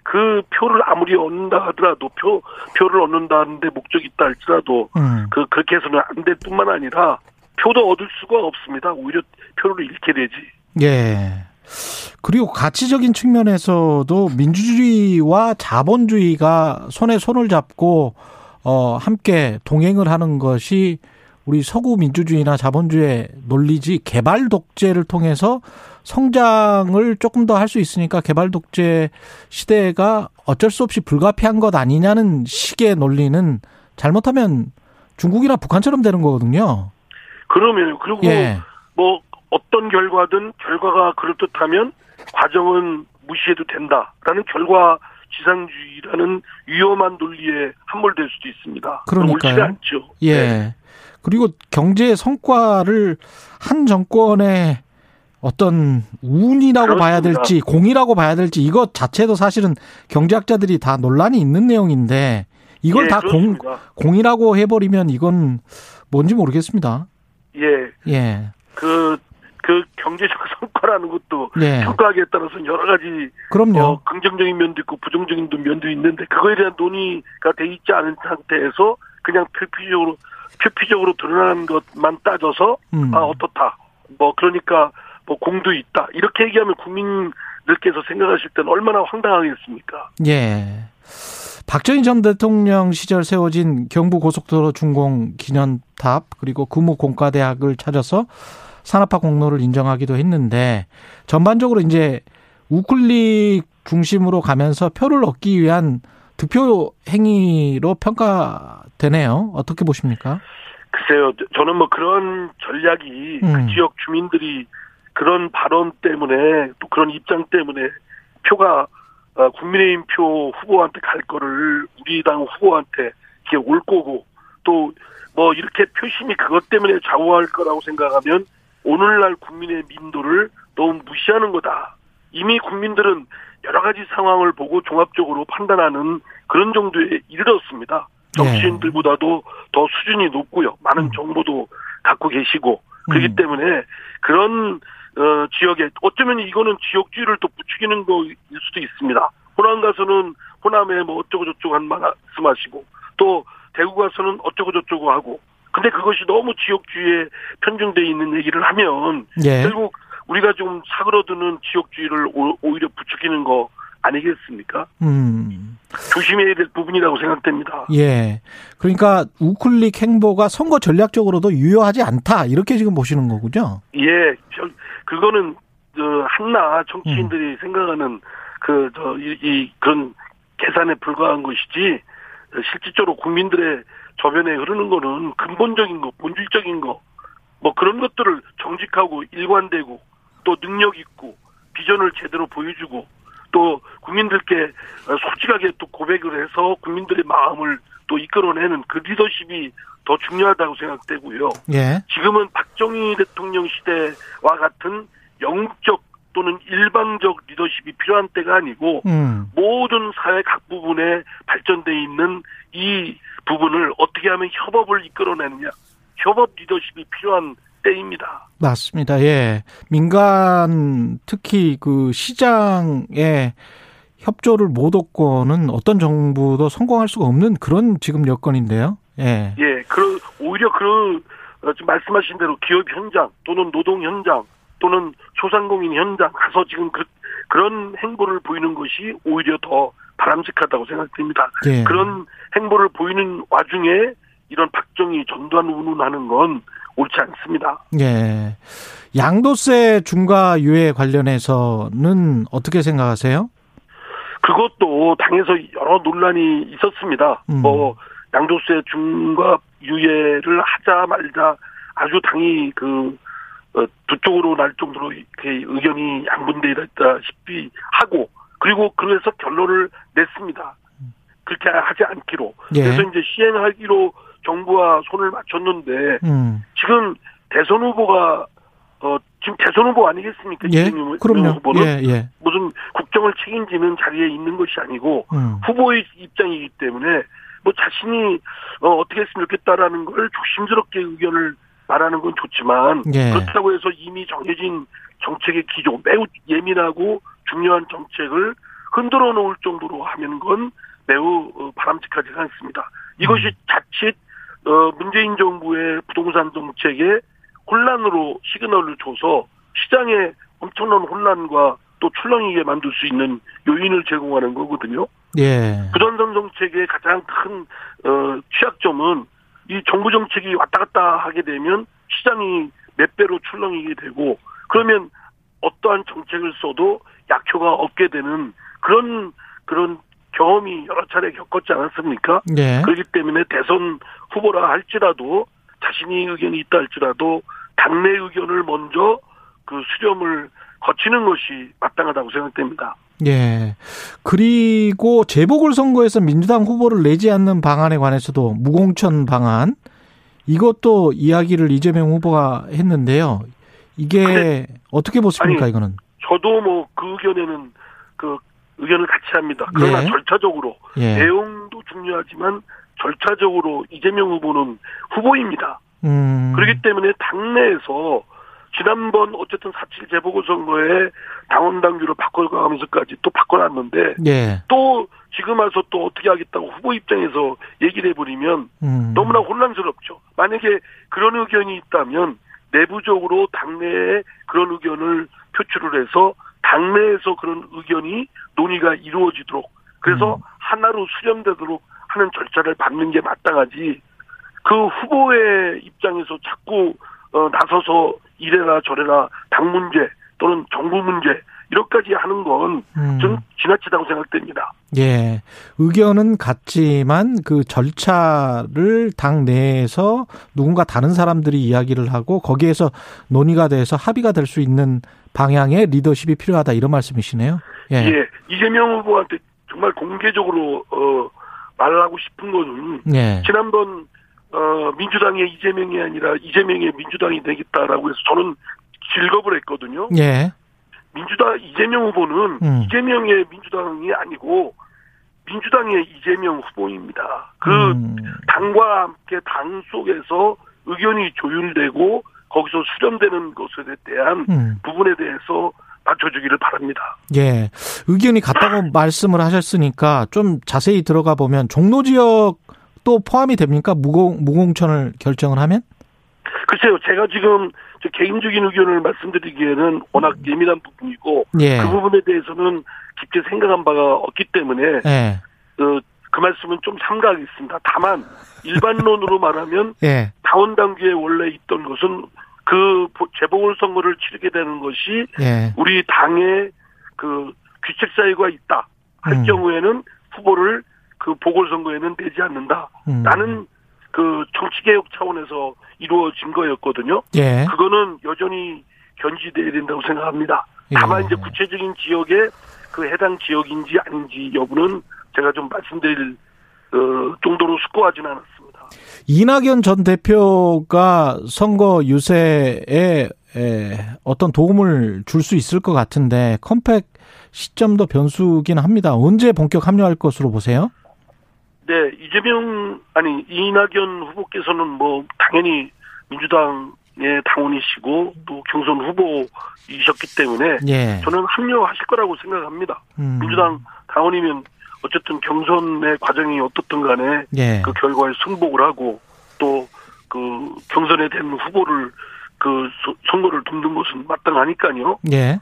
그 표를 아무리 얻는다 하더라도 표 표를 얻는다는데 목적이 있다 할지라도 음. 그 그렇게 해서는 안 될 뿐만 아니라 표도 얻을 수가 없습니다. 오히려 표를 잃게 되지. 예. 그리고 가치적인 측면에서도 민주주의와 자본주의가 손에 손을 잡고 어 함께 동행을 하는 것이 우리 서구 민주주의나 자본주의 논리지 개발 독재를 통해서 성장을 조금 더 할 수 있으니까 개발 독재 시대가 어쩔 수 없이 불가피한 것 아니냐는 식의 논리는 잘못하면 중국이나 북한처럼 되는 거거든요. 그러면 그리고 예. 뭐 어떤 결과든 결과가 그럴듯하면 과정은 무시해도 된다라는 결과 지상주의라는 위험한 논리에 함몰될 수도 있습니다. 그러니까요. 않죠. 예. 네. 그리고 경제 성과를 한 정권의 어떤 운이라고 그렇습니다. 봐야 될지 공이라고 봐야 될지 이것 자체도 사실은 경제학자들이 다 논란이 있는 내용인데 이걸 예, 다 공, 공이라고 해버리면 이건 뭔지 모르겠습니다. 예. 예. 그, 그 경제적 성과라는 것도 예. 평가하기에 따라서 여러 가지 그럼요. 어, 긍정적인 면도 있고 부정적인 면도 있는데 그거에 대한 논의가 돼 있지 않은 상태에서 그냥 표피적으로 표피적으로 드러나는 것만 따져서 음. 아 어떻다. 뭐 그러니까 뭐 공도 있다. 이렇게 얘기하면 국민들께서 생각하실 때는 얼마나 황당하겠습니까? 예. 박정희 전 대통령 시절 세워진 경부 고속도로 준공 기념탑 그리고 금호 공과대학을 찾아서 산업화 공로를 인정하기도 했는데 전반적으로 이제 우클릭 중심으로 가면서 표를 얻기 위한 득표 행위로 평가 되네요. 어떻게 보십니까? 글쎄요, 저는 뭐 그런 전략이 그 음. 그 지역 주민들이 그런 발언 때문에 또 그런 입장 때문에 표가 어, 국민의힘 표 후보한테 갈 거를 우리 당 후보한테 이게 올 거고 또 뭐 이렇게 표심이 그것 때문에 좌우할 거라고 생각하면 오늘날 국민의 민도를 너무 무시하는 거다. 이미 국민들은 여러 가지 상황을 보고 종합적으로 판단하는 그런 정도에 이르렀습니다. 정치인들보다도 더 수준이 높고요. 많은 음. 정보도 갖고 계시고 그렇기 음. 때문에 그런 어, 지역에 어쩌면 이거는 지역주의를 또 부추기는 거일 수도 있습니다. 호남 가서는 호남에 뭐 어쩌고 저쩌고 한 말씀하시고 또 대구 가서는 어쩌고 저쩌고 하고 근데 그것이 너무 지역주의에 편중돼 있는 얘기를 하면 예. 결국 우리가 좀 사그러드는 지역주의를 오히려 부추기는 거 아니겠습니까? 음. 조심해야 될 부분이라고 생각됩니다. 예. 그러니까 우클릭 행보가 선거 전략적으로도 유효하지 않다 이렇게 지금 보시는 거군요. 예. 그거는 저 한나 정치인들이 음. 생각하는 그저이 그런 계산에 불과한 것이지 실질적으로 국민들의 저변에 흐르는 거는 근본적인 거, 본질적인 거, 뭐 그런 것들을 정직하고 일관되고 또 능력 있고 비전을 제대로 보여주고 또 국민들께 솔직하게 또 고백을 해서 국민들의 마음을 또 이끌어내는 그 리더십이 더 중요하다고 생각되고요. 예. 지금은 박정희 대통령 시대와 같은 영적 또는 일방적 리더십이 필요한 때가 아니고 음. 모든 사회 각 부분에 발전돼 있는 이 부분을 어떻게 하면 협업을 이끌어내느냐 협업 리더십이 필요한 때입니다. 맞습니다. 예. 민간 특히 그 시장의 협조를 못 얻고는 어떤 정부도 성공할 수가 없는 그런 지금 여건인데요. 예. 예. 그 오히려 그 어, 지금 말씀하신 대로 기업 현장 또는 노동 현장 또는 소상공인 현장 가서 지금 그, 그런 행보를 보이는 것이 오히려 더 바람직하다고 생각됩니다. 예. 그런 행보를 보이는 와중에 이런 박정희 전두환 운운하는 건 옳지 않습니다. 예. 양도세 중과 유예 관련해서는 어떻게 생각하세요? 그것도 당에서 여러 논란이 있었습니다. 음. 뭐 양도세 중과 유예를 하자 말자 아주 당이 그 어, 두 쪽으로 날 정도로 이렇게 의견이 양분되어 있다시피 하고 그리고 그래서 결론을 냈습니다. 그렇게 하지 않기로. 예. 그래서 이제 시행하기로 정부와 손을 맞췄는데 음. 지금 대선 후보가 어 지금 대선 후보 아니겠습니까? 예, 그럼요. 후보는 예, 예. 무슨 국정을 책임지는 자리에 있는 것이 아니고 음. 후보의 입장이기 때문에 뭐 자신이 어, 어떻게 했으면 좋겠다라는 걸 조심스럽게 의견을 말하는 건 좋지만 예. 그렇다고 해서 이미 정해진 정책의 기조 매우 예민하고 중요한 정책을 흔들어 놓을 정도로 하면 건 매우 어, 바람직하지 않습니다. 이것이 음. 자칫 어, 문재인 정부의 부동산 정책에 혼란으로 시그널을 줘서 시장에 엄청난 혼란과 또 출렁이게 만들 수 있는 요인을 제공하는 거거든요. 예. 부동산 정책의 가장 큰 어, 취약점은 이 정부 정책이 왔다 갔다 하게 되면 시장이 몇 배로 출렁이게 되고 그러면 어떠한 정책을 써도 약효가 없게 되는 그런 그런 경험이 여러 차례 겪었지 않았습니까? 네. 그렇기 때문에 대선 후보라 할지라도 자신이 의견이 있다 할지라도 당내 의견을 먼저 그 수렴을 거치는 것이 마땅하다고 생각됩니다. 예. 그리고 재보궐선거에서 민주당 후보를 내지 않는 방안에 관해서도 무공천 방안 이것도 이야기를 이재명 후보가 했는데요. 이게 어떻게 보십니까 아니, 이거는? 저도 뭐 그 의견에는 그 의견을 같이 합니다. 그러나 예. 절차적으로 예. 내용도 중요하지만 절차적으로 이재명 후보는 후보입니다. 음. 그렇기 때문에 당내에서 지난번 어쨌든 4.7 재보궐선거에 당원 당규를 바꿔가면서까지 또 바꿔놨는데 예. 또 지금 와서 또 어떻게 하겠다고 후보 입장에서 얘기를 해버리면 음. 너무나 혼란스럽죠. 만약에 그런 의견이 있다면 내부적으로 당내에 그런 의견을 표출을 해서 당내에서 그런 의견이 논의가 이루어지도록 그래서 음. 하나로 수렴되도록 하는 절차를 밟는 게 마땅하지 그 후보의 입장에서 자꾸 어, 나서서 이래라 저래라 당 문제 또는 정부 문제 이렇게까지 하는 건좀 음. 지나치다고 생각됩니다. 예. 의견은 같지만 그 절차를 당 내에서 누군가 다른 사람들이 이야기를 하고 거기에서 논의가 돼서 합의가 될 수 있는 방향의 리더십이 필요하다 이런 말씀이시네요. 예. 예. 이재명 후보한테 정말 공개적으로 어 말을 하고 싶은 거는 예. 지난번 어, 민주당의 이재명이 아니라 이재명의 민주당이 되겠다라고 해서 저는 질겁을 했거든요. 예. 민주당 이재명 후보는 음. 이재명의 민주당이 아니고 민주당의 이재명 후보입니다. 그 음. 당과 함께 당 속에서 의견이 조율되고 거기서 수렴되는 것에 대한 음. 부분에 대해서 맞춰주기를 바랍니다. 예. 의견이 같다고 말씀을 하셨으니까 좀 자세히 들어가 보면 종로 지역 또 포함이 됩니까? 무공, 무공천을 결정을 하면? 글쎄요, 제가 지금 개인적인 의견을 말씀드리기에는 워낙 예민한 부분이고 예. 그 부분에 대해서는 깊게 생각한 바가 없기 때문에 예. 그, 그 말씀은 좀 삼가하겠습니다. 다만 일반론으로 말하면 예. 다원 단계에 원래 있던 것은 그 재보궐선거를 치르게 되는 것이 예. 우리 당의 그 규칙 사유가 있다 할 음. 경우에는 후보를 그 보궐선거에는 되지 않는다. 음. 라는 그 정치개혁 차원에서 이루어진 거였거든요. 예. 그거는 여전히 견지돼야 된다고 생각합니다. 다만 예. 이제 구체적인 지역에 그 해당 지역인지 아닌지 여부는 제가 좀 말씀드릴 어, 정도로 숙고하지는 않았습니다. 이낙연 전 대표가 선거 유세에 에, 어떤 도움을 줄 수 있을 것 같은데 컴팩 시점도 변수긴 합니다. 언제 본격 합류할 것으로 보세요? 네, 이재명 아니 이낙연 후보께서는 뭐 당연히 민주당의 당원이시고 또 경선 후보이셨기 때문에 예. 저는 합류하실 거라고 생각합니다. 음. 민주당 당원이면 어쨌든 경선의 과정이 어떻든 간에 예. 그 결과에 승복을 하고 또 그 경선에 된 후보를 그 선거를 돕는 것은 마땅하니까요. 예.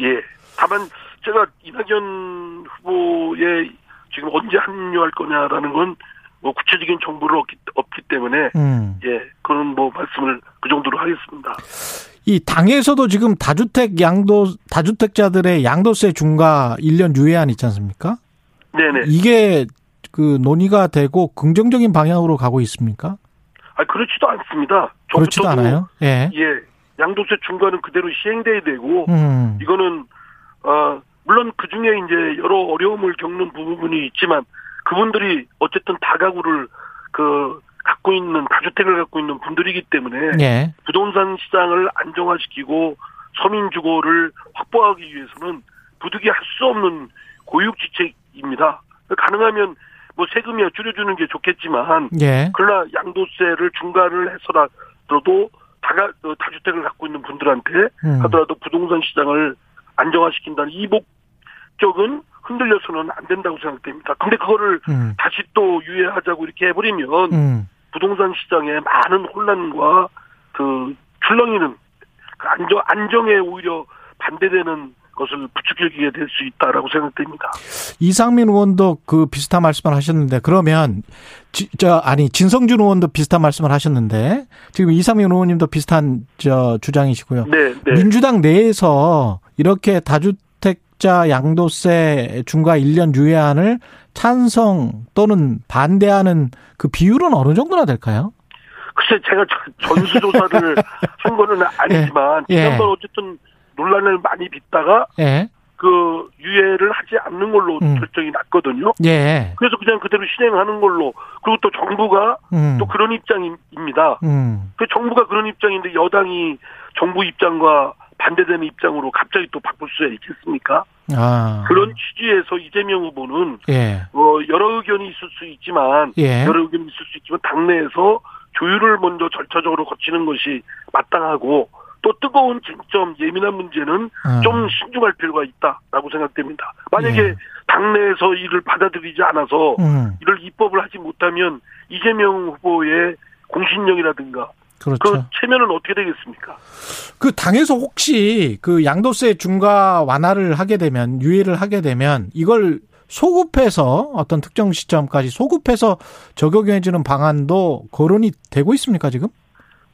예. 다만 제가 이낙연 후보의 지금 언제 합류할 거냐라는 건 뭐 구체적인 정보를 얻기, 없기 때문에 음. 예 그런 뭐 말씀을 그 정도로 하겠습니다. 이 당에서도 지금 다주택 양도 다주택자들의 양도세 중과 1년 유예안 있지 않습니까? 네네. 이게 그 논의가 되고 긍정적인 방향으로 가고 있습니까? 아 그렇지도 않습니다. 그렇지도 않아요. 예. 예. 양도세 중과는 그대로 시행돼야 되고 음. 이거는 어 물론 그 중에 이제 여러 어려움을 겪는 부분이 있지만 그분들이 어쨌든 다가구를 그 갖고 있는 다주택을 갖고 있는 분들이기 때문에 예. 부동산 시장을 안정화시키고 서민 주거를 확보하기 위해서는 부득이 할 수 없는 고육지책입니다. 가능하면 뭐 세금이야 줄여주는 게 좋겠지만 예. 그러나 양도세를 중과를 해서라도 다가 어, 다주택을 갖고 있는 분들한테 음. 하더라도 부동산 시장을 안정화시킨다는 이목 쪽은 흔들려서는 안 된다고 생각됩니다. 근데 그거를 음. 다시 또 유예하자고 이렇게 해버리면 음. 부동산 시장에 많은 혼란과 그 출렁이는 그 안정 안정에 오히려 반대되는 것을 부추기게 될 수 있다라고 생각됩니다. 이상민 의원도 그 비슷한 말씀을 하셨는데 그러면 지, 저 아니 진성준 의원도 비슷한 말씀을 하셨는데 지금 이상민 의원님도 비슷한 저 주장이시고요. 네, 네. 민주당 내에서 이렇게 다주 택자 양도세 중과 1년 유예안을 찬성 또는 반대하는 그 비율은 어느 정도나 될까요? 글쎄 제가 전수조사를 한 거는 아니지만 예. 지난번 어쨌든 논란을 많이 빚다가 예. 그 유예를 하지 않는 걸로 음. 결정이 났거든요. 예. 그래서 그냥 그대로 실행하는 걸로 그리고 또 정부가 음. 또 그런 입장입니다. 음. 그 정부가 그런 입장인데 여당이 정부 입장과 반대되는 입장으로 갑자기 또 바꿀 수 있겠습니까? 아. 그런 취지에서 이재명 후보는 예. 어, 여러 의견이 있을 수 있지만 예. 여러 의견이 있을 수 있지만 당내에서 조율을 먼저 절차적으로 거치는 것이 마땅하고 또 뜨거운 쟁점, 예민한 문제는 음. 좀 신중할 필요가 있다라고 생각됩니다. 만약에 예. 당내에서 이를 받아들이지 않아서 음. 이를 입법을 하지 못하면 이재명 후보의 공신력이라든가 그렇죠. 그 체면은 어떻게 되겠습니까? 그 당에서 혹시 그 양도세 중과 완화를 하게 되면 유예를 하게 되면 이걸 소급해서 어떤 특정 시점까지 소급해서 적용해 주는 방안도 거론이 되고 있습니까 지금?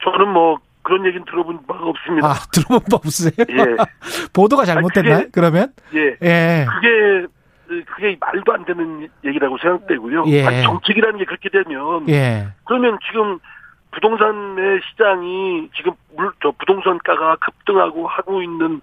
저는 뭐 그런 얘기는 들어본 바가 없습니다. 아 들어본 바 없으세요? 예. 보도가 잘못됐나요? 그게, 그러면? 예. 예. 그게 그게 말도 안 되는 얘기라고 생각되고요. 예. 아니, 정책이라는 게 그렇게 되면 예. 그러면 지금 부동산의 시장이 지금 물, 저 부동산가가 급등하고 하고 있는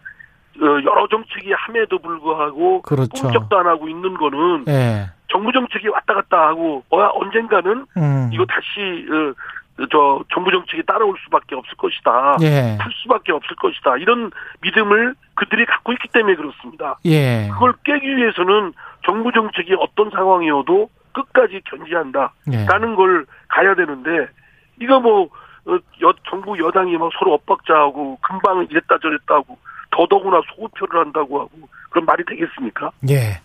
어, 여러 정책이 함에도 불구하고 그렇죠. 꿈쩍도 안 하고 있는 거는 예. 정부 정책이 왔다 갔다 하고 어, 언젠가는 음. 이거 다시 어, 저 정부 정책이 따라올 수밖에 없을 것이다. 예. 풀 수밖에 없을 것이다. 이런 믿음을 그들이 갖고 있기 때문에 그렇습니다. 예. 그걸 깨기 위해서는 정부 정책이 어떤 상황이어도 끝까지 견지한다라는 예. 걸 가야 되는데 이거 뭐 어, 여, 정부 여당이 막 서로 엇박자하고 금방 이랬다 저랬다 하고 더더구나 소급표를 한다고 하고 그런 말이 되겠습니까? 예.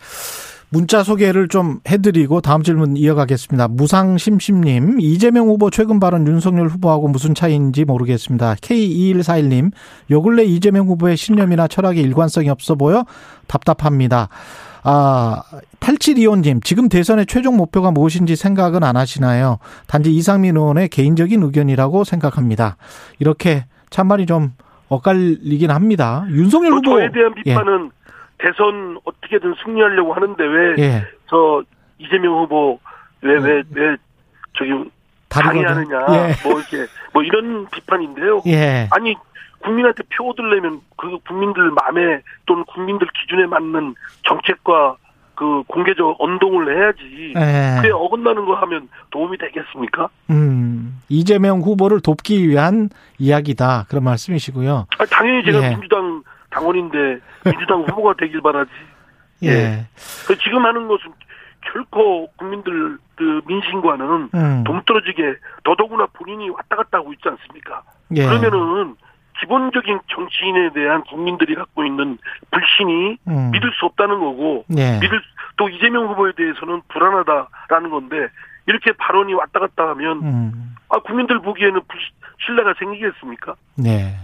문자 소개를 좀 해드리고 다음 질문 이어가겠습니다. 무상심심님, 이재명 후보 최근 발언 윤석열 후보하고 무슨 차이인지 모르겠습니다. K2141님, 요 근래 이재명 후보의 신념이나 철학에 일관성이 없어 보여 답답합니다. 아, 8725님, 지금 대선의 최종 목표가 무엇인지 생각은 안 하시나요? 단지 이상민 의원의 개인적인 의견이라고 생각합니다. 이렇게 참말이 좀 엇갈리긴 합니다. 윤석열 후보. 저에 대한 예. 비판은 예. 대선 어떻게든 승리하려고 하는데 왜저 예. 이재명 후보 왜 왜왜 왜, 왜 저기 강의하느냐 예. 뭐 이렇게 뭐 이런 비판인데요. 예. 아니 국민한테 표 얻으려면 그 국민들 마음에 또는 국민들 기준에 맞는 정책과 그 공개적 언동을 해야지. 네. 그게 어긋나는 거 하면 도움이 되겠습니까? 음, 이재명 후보를 돕기 위한 이야기다. 그런 말씀이시고요. 아, 당연히 제가 예. 민주당 당원인데 민주당 후보가 되길 바라지. 예. 예. 그 지금 하는 것은 결코 국민들 그 민심과는 음. 동떨어지게 더더구나 본인이 왔다 갔다 하고 있지 않습니까? 예. 그러면은 기본적인 정치인에 대한 국민들이 갖고 있는 불신이 음. 믿을 수 없다는 거고 예. 믿을 또 이재명 후보에 대해서는 불안하다라는 건데 이렇게 발언이 왔다 갔다 하면 음. 아 국민들 보기에는 불, 신뢰가 생기겠습니까? 네.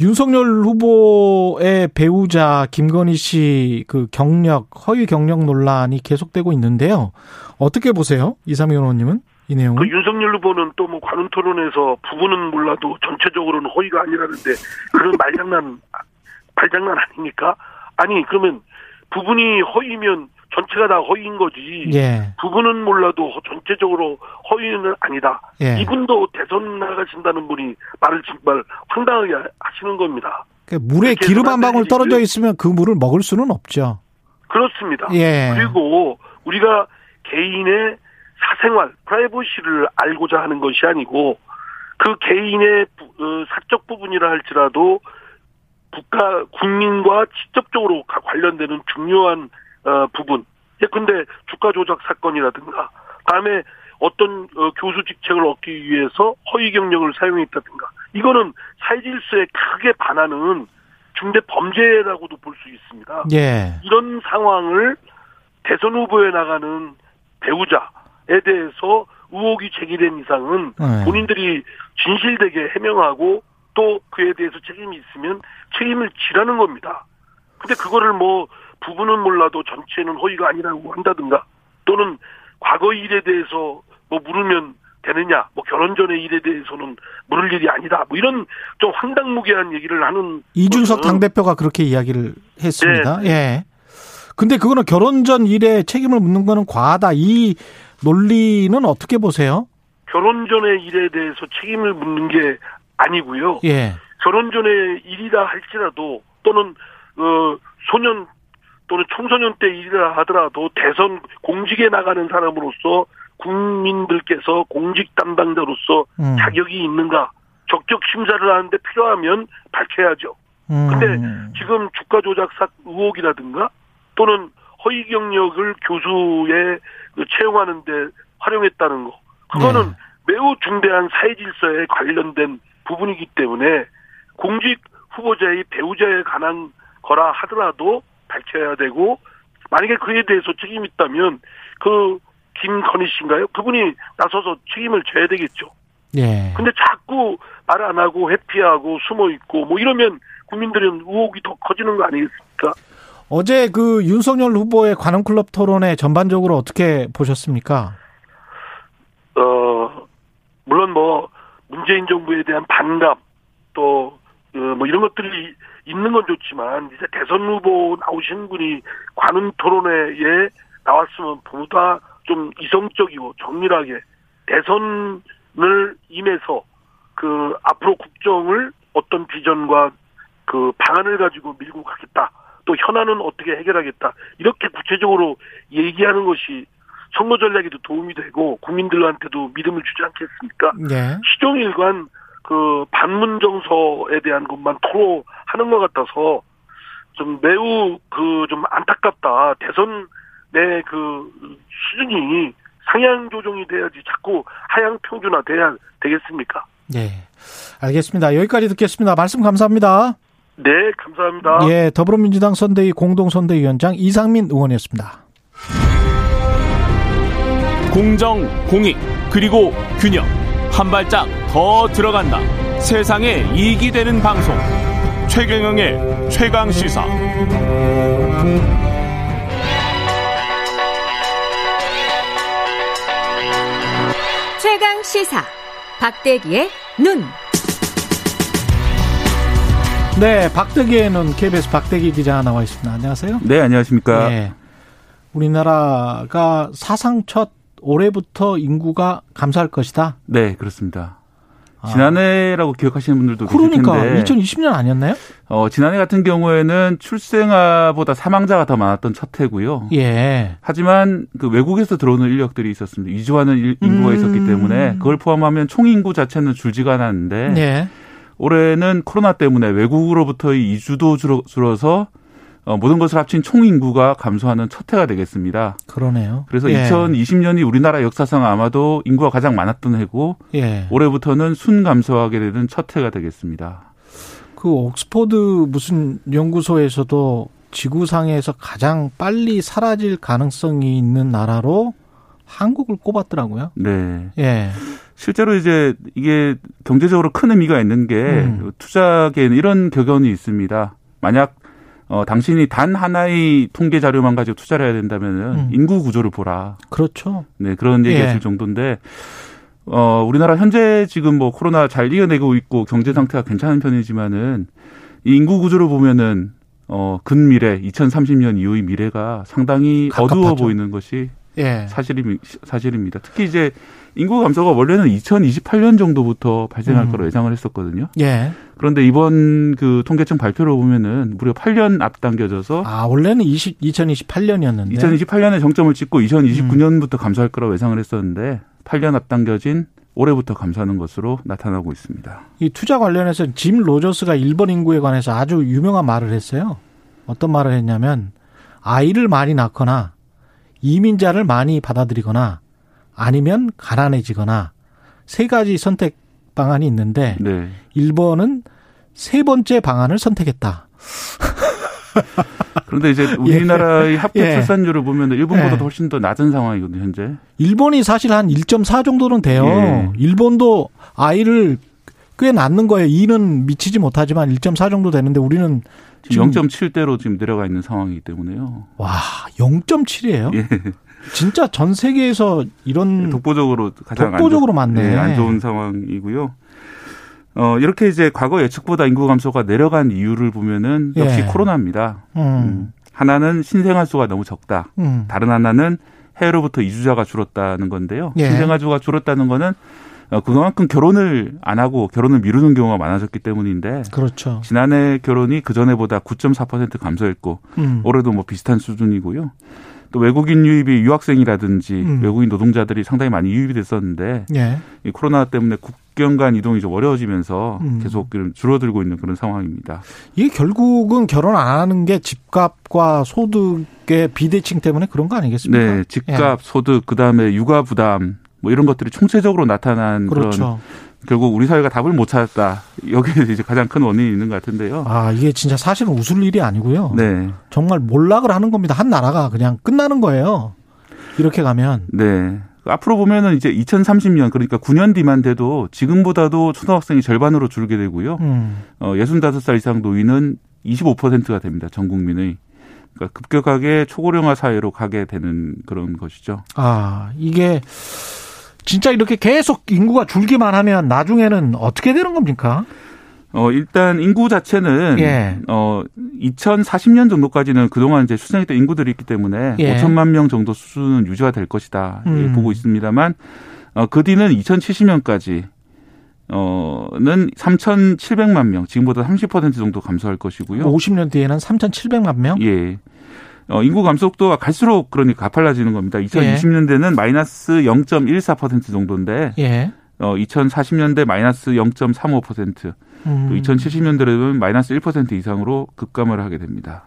윤석열 후보의 배우자 김건희 씨 그 경력 허위 경력 논란이 계속되고 있는데요. 어떻게 보세요, 이상민 의원님은? 이 내용은? 그 윤석열 후보는 또 뭐 관훈 토론에서 부분은 몰라도 전체적으로는 허위가 아니라는데 그런 말장난 말장난 아닙니까? 아니 그러면 부분이 허위면 전체가 다 허위인 거지. 예. 부분은 몰라도 전체적으로 허위는 아니다. 예. 이분도 대선 나가신다는 분이 말을 정말 황당하게 하시는 겁니다. 그러니까 물에 기름 한 방울 떨어져 있으면 그 물을 먹을 수는 없죠. 그렇습니다. 예. 그리고 우리가 개인의 사생활, 프라이버시를 알고자 하는 것이 아니고 그 개인의 어, 사적 부분이라 할지라도 국가 국민과 직접적으로 관련되는 중요한 어, 부분. 근데 주가 조작 사건이라든가 다음에 어떤 어, 교수 직책을 얻기 위해서 허위 경력을 사용했다든가 이거는 사회 질서에 크게 반하는 중대 범죄라고도 볼 수 있습니다. 예. 이런 상황을 대선 후보에 나가는 배우자 에 대해서 의혹이 제기된 이상은 네. 본인들이 진실되게 해명하고 또 그에 대해서 책임이 있으면 책임을 지라는 겁니다. 근데 그거를 뭐 부분은 몰라도 전체는 허위가 아니라고 한다든가 또는 과거 일에 대해서 뭐 물으면 되느냐, 뭐 결혼 전의 일에 대해서는 물을 일이 아니다, 뭐 이런 좀 황당무계한 얘기를 하는 이준석 당 대표가 그렇게 이야기를 했습니다. 네. 예. 근데 그거는 결혼 전 일에 책임을 묻는 거는 과하다. 이 논리는 어떻게 보세요? 결혼 전의 일에 대해서 책임을 묻는 게 아니고요. 예. 결혼 전의 일이라 할지라도 또는 어 소년 또는 청소년 때 일이라 하더라도 대선 공직에 나가는 사람으로서 국민들께서 공직 담당자로서 음. 자격이 있는가 적격 심사를 하는데 필요하면 밝혀야죠. 음. 근데 지금 주가 조작 사 의혹이라든가 또는 허위 경력을 교수에 그 채용하는데 활용했다는 거 그거는 네. 매우 중대한 사회 질서에 관련된 부분이기 때문에 공직 후보자의 배우자에 관한 거라 하더라도 밝혀야 되고 만약에 그에 대해서 책임 있다면 그 김건희 씨인가요? 그분이 나서서 책임을 져야 되겠죠. 예. 근데 자꾸 말 안 하고 회피하고 숨어 있고 뭐 이러면 국민들은 의혹이 더 커지는 거 아니겠습니까? 어제 그 윤석열 후보의 관훈클럽 토론회 전반적으로 어떻게 보셨습니까? 어, 물론 뭐 문재인 정부에 대한 반감 또뭐 어, 이런 것들이 있는 건 좋지만 이제 대선 후보 나오신 분이 관훈 토론회에 나왔으면 보다 좀 이성적이고 정밀하게 대선을 임해서 그 앞으로 국정을 어떤 비전과 그 방안을 가지고 밀고 가겠다. 또 현안은 어떻게 해결하겠다. 이렇게 구체적으로 얘기하는 것이 선거 전략에도 도움이 되고 국민들한테도 믿음을 주지 않겠습니까? 네. 시종일관 그 반문 정서에 대한 것만 토로하는 것 같아서 좀 매우 그 좀 안타깝다. 대선 내 그 수준이 상향 조정이 돼야지 자꾸 하향 평준화 돼야 되겠습니까? 네. 알겠습니다. 여기까지 듣겠습니다. 말씀 감사합니다. 네, 감사합니다. 예, 더불어민주당 선대위 공동선대위원장 이상민 의원이었습니다. 공정, 공익, 그리고 균형. 한 발짝 더 들어간다. 세상에 이익이 되는 방송. 최경영의 최강 시사. 최강 시사. 박대기의 눈. 네, 박대기의 눈 KBS 박대기 기자 나와 있습니다. 안녕하세요. 네, 안녕하십니까. 네. 우리나라가 사상 첫 올해부터 인구가 감소할 것이다. 네, 그렇습니다. 아. 지난해라고 기억하시는 분들도 그러니까 계실 텐데 2020년 아니었나요? 어, 지난해 같은 경우에는 출생아보다 사망자가 더 많았던 첫 해고요. 예. 하지만 그 외국에서 들어오는 인력들이 있었습니다. 이주하는 인구가 음. 있었기 때문에 그걸 포함하면 총 인구 자체는 줄지가 않았는데 예. 올해는 코로나 때문에 외국으로부터의 이주도 줄어서 어, 모든 것을 합친 총 인구가 감소하는 첫 해가 되겠습니다. 그러네요. 그래서 예. 2020년이 우리나라 역사상 아마도 인구가 가장 많았던 해고 예. 올해부터는 순 감소하게 되는 첫 해가 되겠습니다. 그 옥스퍼드 무슨 연구소에서도 지구상에서 가장 빨리 사라질 가능성이 있는 나라로 한국을 꼽았더라고요. 네. 예. 실제로 이제 이게 경제적으로 큰 의미가 있는 게 음. 투자계에는 이런 격언이 있습니다. 만약 어, 당신이 단 하나의 통계 자료만 가지고 투자를 해야 된다면은 음. 인구 구조를 보라. 그렇죠. 네, 그런 얘기 하실 예. 정도인데, 어, 우리나라 현재 지금 뭐 코로나 잘 이겨내고 있고 경제 상태가 괜찮은 편이지만은 이 인구 구조를 보면은 어, 근미래, 2030년 이후의 미래가 상당히 가깝하죠. 어두워 보이는 것이 예. 사실이, 사실입니다. 특히 이제 인구 감소가 원래는 2028년 정도부터 발생할 음. 거로 예상을 했었거든요. 예. 그런데 이번 그 통계청 발표를 보면은 무려 8년 앞당겨져서 아 원래는 20, 2028년이었는데 2028년에 정점을 찍고 2029년부터 음. 감소할 거라고 예상을 했었는데 8년 앞당겨진 올해부터 감소하는 것으로 나타나고 있습니다. 이 투자 관련해서 짐 로저스가 일본 인구에 관해서 아주 유명한 말을 했어요. 어떤 말을 했냐면 아이를 많이 낳거나 이민자를 많이 받아들이거나 아니면 가난해지거나 세 가지 선택 방안이 있는데 네. 1번은 세 번째 방안을 선택했다. 그런데 이제 우리나라의 예. 합계 예. 출산율을 보면 일본보다 예. 훨씬 더 낮은 상황이거든요, 현재. 일본이 사실 한 1.4 정도는 돼요. 예. 일본도 아이를 꽤 낳는 거예요. 2는 미치지 못하지만 1.4 정도 되는데 우리는 지금 0.7대로 지금 내려가 있는 상황이기 때문에요. 와, 0.7이에요? 예. 진짜 전 세계에서 이런 독보적으로 가장 독보적으로 안, 많네. 네, 안 좋은 상황이고요. 어, 이렇게 이제 과거 예측보다 인구 감소가 내려간 이유를 보면은 역시 예. 코로나입니다. 음. 음. 하나는 신생아 수가 너무 적다. 음. 다른 하나는 해외로부터 이주자가 줄었다는 건데요. 예. 신생아 수가 줄었다는 거는 어, 그만큼 결혼을 안 하고 결혼을 미루는 경우가 많아졌기 때문인데. 그렇죠. 지난해 결혼이 그 전에보다 9.4% 감소했고 음. 올해도 뭐 비슷한 수준이고요. 또 외국인 유입이 유학생이라든지 음. 외국인 노동자들이 상당히 많이 유입이 됐었는데 예. 이 코로나 때문에 국경 간 이동이 좀 어려워지면서 음. 계속 줄어들고 있는 그런 상황입니다. 이게 결국은 결혼 안 하는 게 집값과 소득의 비대칭 때문에 그런 거 아니겠습니까? 네, 집값, 예. 소득, 그 다음에 육아 부담 뭐 이런 것들이 총체적으로 나타난 그렇죠. 그런 결국 우리 사회가 답을 못 찾았다. 여기에 이제 가장 큰 원인이 있는 것 같은데요. 아, 이게 진짜 사실은 웃을 일이 아니고요. 네. 정말 몰락을 하는 겁니다. 한 나라가 그냥 끝나는 거예요. 이렇게 가면. 네. 앞으로 보면은 이제 2030년 그러니까 9년 뒤만 돼도 지금보다도 초등학생이 절반으로 줄게 되고요. 음. 어, 65살 이상 노인은 25%가 됩니다. 전 국민의. 그러니까 급격하게 초고령화 사회로 가게 되는 그런 것이죠. 아, 이게 진짜 이렇게 계속 인구가 줄기만 하면 나중에는 어떻게 되는 겁니까? 어, 일단 인구 자체는 예. 어 2040년 정도까지는 그동안 이제 출생했던 인구들이 있기 때문에 예. 5천만 명 정도 수준은 유지가 될 것이다. 음. 보고 있습니다만 어, 그 뒤는 2070년까지 어는 3,700만 명, 지금보다 30% 정도 감소할 것이고요. 50년 뒤에는 3,700만 명? 예. 어, 인구 감소 속도가 갈수록 그러니까 가팔라지는 겁니다. 2020년대는 예. 마이너스 0.14% 정도인데 예. 어, 2040년대 마이너스 0.35%, 음. 또 2070년대에는 마이너스 1% 이상으로 급감을 하게 됩니다.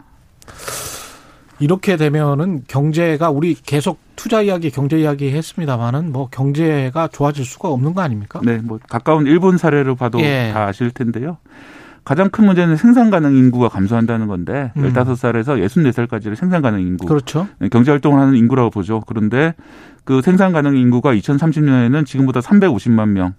이렇게 되면은 경제가 우리 계속 투자 이야기, 경제 이야기 했습니다만은 뭐 경제가 좋아질 수가 없는 거 아닙니까? 네, 뭐 가까운 일본 사례로 봐도 예. 다 아실 텐데요. 가장 큰 문제는 생산 가능 인구가 감소한다는 건데 음. 15살에서 64살까지를 생산 가능 인구. 그렇죠. 네, 경제 활동을 하는 인구라고 보죠. 그런데 그 생산 가능 인구가 2030년에는 지금보다 350만 명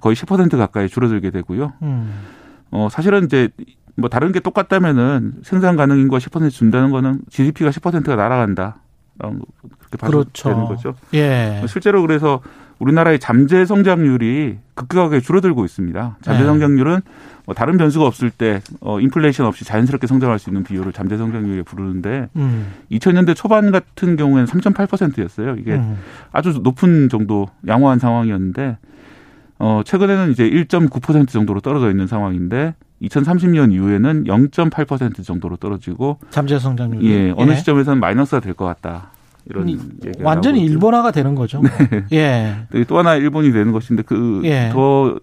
거의 10% 가까이 줄어들게 되고요. 음. 어 사실은 이제 뭐 다른 게 똑같다면은 생산 가능 인구가 10% 준다는 거는 GDP가 10%가 날아간다. 그렇게 봐도 그렇죠. 되는 거죠. 예. 실제로 그래서 우리나라의 잠재 성장률이 급격하게 줄어들고 있습니다. 잠재 네. 성장률은 뭐 다른 변수가 없을 때 어, 인플레이션 없이 자연스럽게 성장할 수 있는 비율을 잠재 성장률에 부르는데 음. 2000년대 초반 같은 경우에는 3.8%였어요. 이게 음. 아주 높은 정도 양호한 상황이었는데 어, 최근에는 이제 1.9% 정도로 떨어져 있는 상황인데 2030년 이후에는 0.8% 정도로 떨어지고 잠재 성장률이 예, 어느 예. 시점에서는 마이너스가 될 것 같다. 이런 얘기가 완전히 일본화가 되는 거죠. 네. 예. 네, 또 하나 일본이 되는 것인데 그더 예.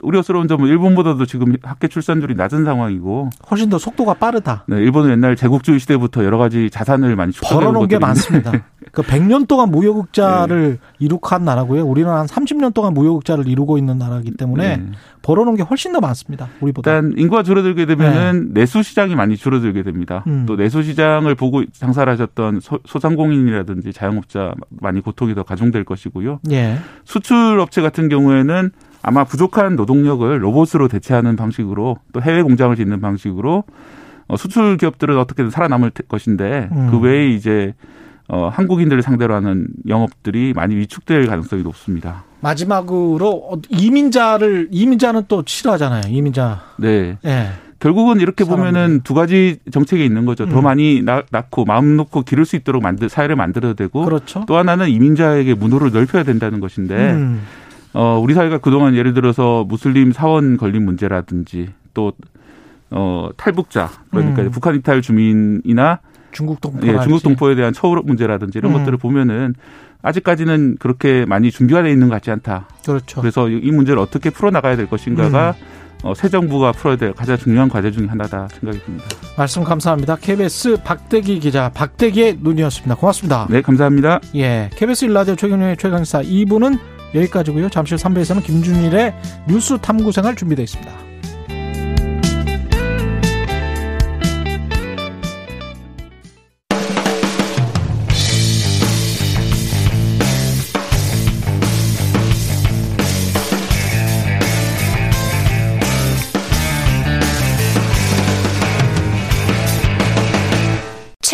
우려스러운 점은 일본보다도 지금 학계 출산율이 낮은 상황이고 훨씬 더 속도가 빠르다. 네, 일본은 옛날 제국주의 시대부터 여러 가지 자산을 많이 벌어놓은 게 많습니다. 그 100년 동안 무역흑자를 네. 이룩한 나라고요. 우리는 한 30년 동안 무역흑자를 이루고 있는 나라이기 때문에 네. 벌어놓은 게 훨씬 더 많습니다. 우리보다. 일단 인구가 줄어들게 되면은 네. 내수 시장이 많이 줄어들게 됩니다. 음. 또 내수 시장을 보고 장사를 하셨던 소 상공인이라든지 자영업자 많이 고통이 더 가중될 것이고요. 예. 수출 업체 같은 경우에는 아마 부족한 노동력을 로봇으로 대체하는 방식으로 또 해외 공장을 짓는 방식으로 어, 수출 기업들은 어떻게든 살아남을 것인데 음. 그 외에 이제 어, 한국인들을 상대로 하는 영업들이 많이 위축될 가능성이 높습니다. 마지막으로 어, 이민자를 이민자는 또 싫어하잖아요. 이민자. 네. 네. 결국은 이렇게 사람들이. 보면은 두 가지 정책이 있는 거죠. 음. 더 많이 낳고 마음 놓고 기를 수 있도록 만들 사회를 만들어야 되고 그렇죠. 또 하나는 이민자에게 문호를 넓혀야 된다는 것인데 음. 어 우리 사회가 그동안 예를 들어서 무슬림 사원 걸린 문제라든지 또 어, 탈북자 그러니까 음. 북한 이탈 주민이나 중국 동포 예, 중국 동포에 대한 처우 문제라든지 이런 음. 것들을 보면은 아직까지는 그렇게 많이 준비가 돼 있는 것 같지 않다. 그렇죠. 그래서 이 문제를 어떻게 풀어 나가야 될 것인가가 음. 어, 새 정부가 풀어야 될 가장 중요한 과제 중에 하나다 생각이 듭니다. 말씀 감사합니다. KBS 박대기 기자 박대기의 눈이었습니다. 고맙습니다. 네, 감사합니다. 예, KBS 일라디오 최경영의 최강사 2부는 여기까지고요. 잠시 후 3부에서는 김준일의 뉴스 탐구생활 준비되어 있습니다.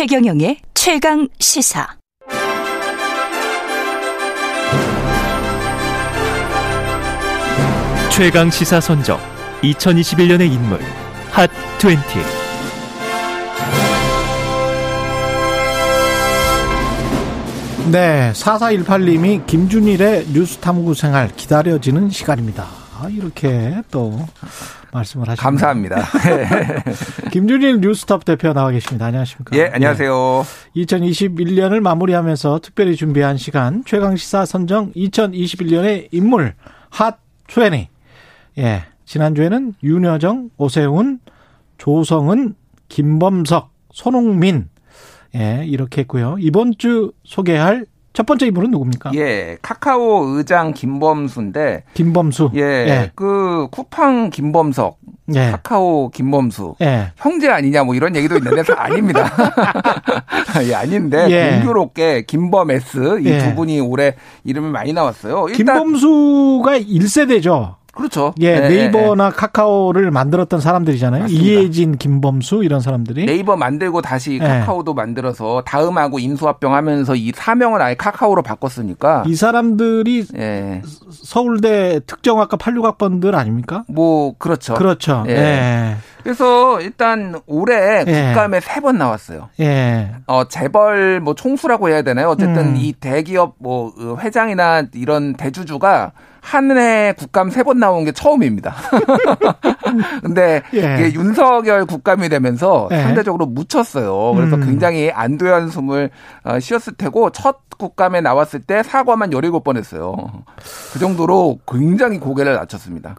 최경영의 최강 시사. 최강 시사 선정 2021년의 인물 핫 20. 네, 4418님이 김준일의 뉴스 탐구 생활 기다려지는 시간입니다. 아, 이렇게 또 말씀을 하시니다 감사합니다. 김준일 뉴스톱 대표 나와 계십니다. 안녕하십니까? 예, 안녕하세요. 네. 2021년을 마무리하면서 특별히 준비한 시간 최강시사 선정 2021년의 인물 핫 20. 예, 지난주에는 윤여정, 오세훈, 조성은, 김범석, 손흥민 예, 이렇게 했고요. 이번 주 소개할 첫 번째 인물은 누굽니까? 예, 카카오 의장 김범수인데. 김범수. 예, 예. 그 쿠팡 김범석. 예. 카카오 김범수. 예. 형제 아니냐 뭐 이런 얘기도 있는데 아닙니다. 예, 아닌데 예. 공교롭게 김범 S 이두 예. 분이 올해 이름이 많이 나왔어요. 김범수가 1세대죠. 그렇죠. 예, 네, 네이버나 네. 카카오를 만들었던 사람들이잖아요. 맞습니다. 이혜진, 김범수 이런 사람들이 네이버 만들고 다시 네. 카카오도 만들어서 다음하고 인수합병 하면서 이 사명을 아예 카카오로 바꿨으니까 이 사람들이 예. 서울대 특정학과 86학번들 아닙니까? 뭐 그렇죠. 그렇죠. 예. 예. 그래서 일단 올해 예. 국감에 세 번 나왔어요. 예. 어 재벌 뭐 총수라고 해야 되나요? 어쨌든 음. 이 대기업 뭐 회장이나 이런 대주주가 한해 국감 세 번 나온 게 처음입니다. 근데 예. 이게 윤석열 국감이 되면서 예. 상대적으로 묻혔어요. 그래서 음. 굉장히 안도현 숨을 어, 쉬었을 테고 첫 국감에 나왔을 때 사과만 17번 했어요. 그 정도로 굉장히 고개를 낮췄습니다.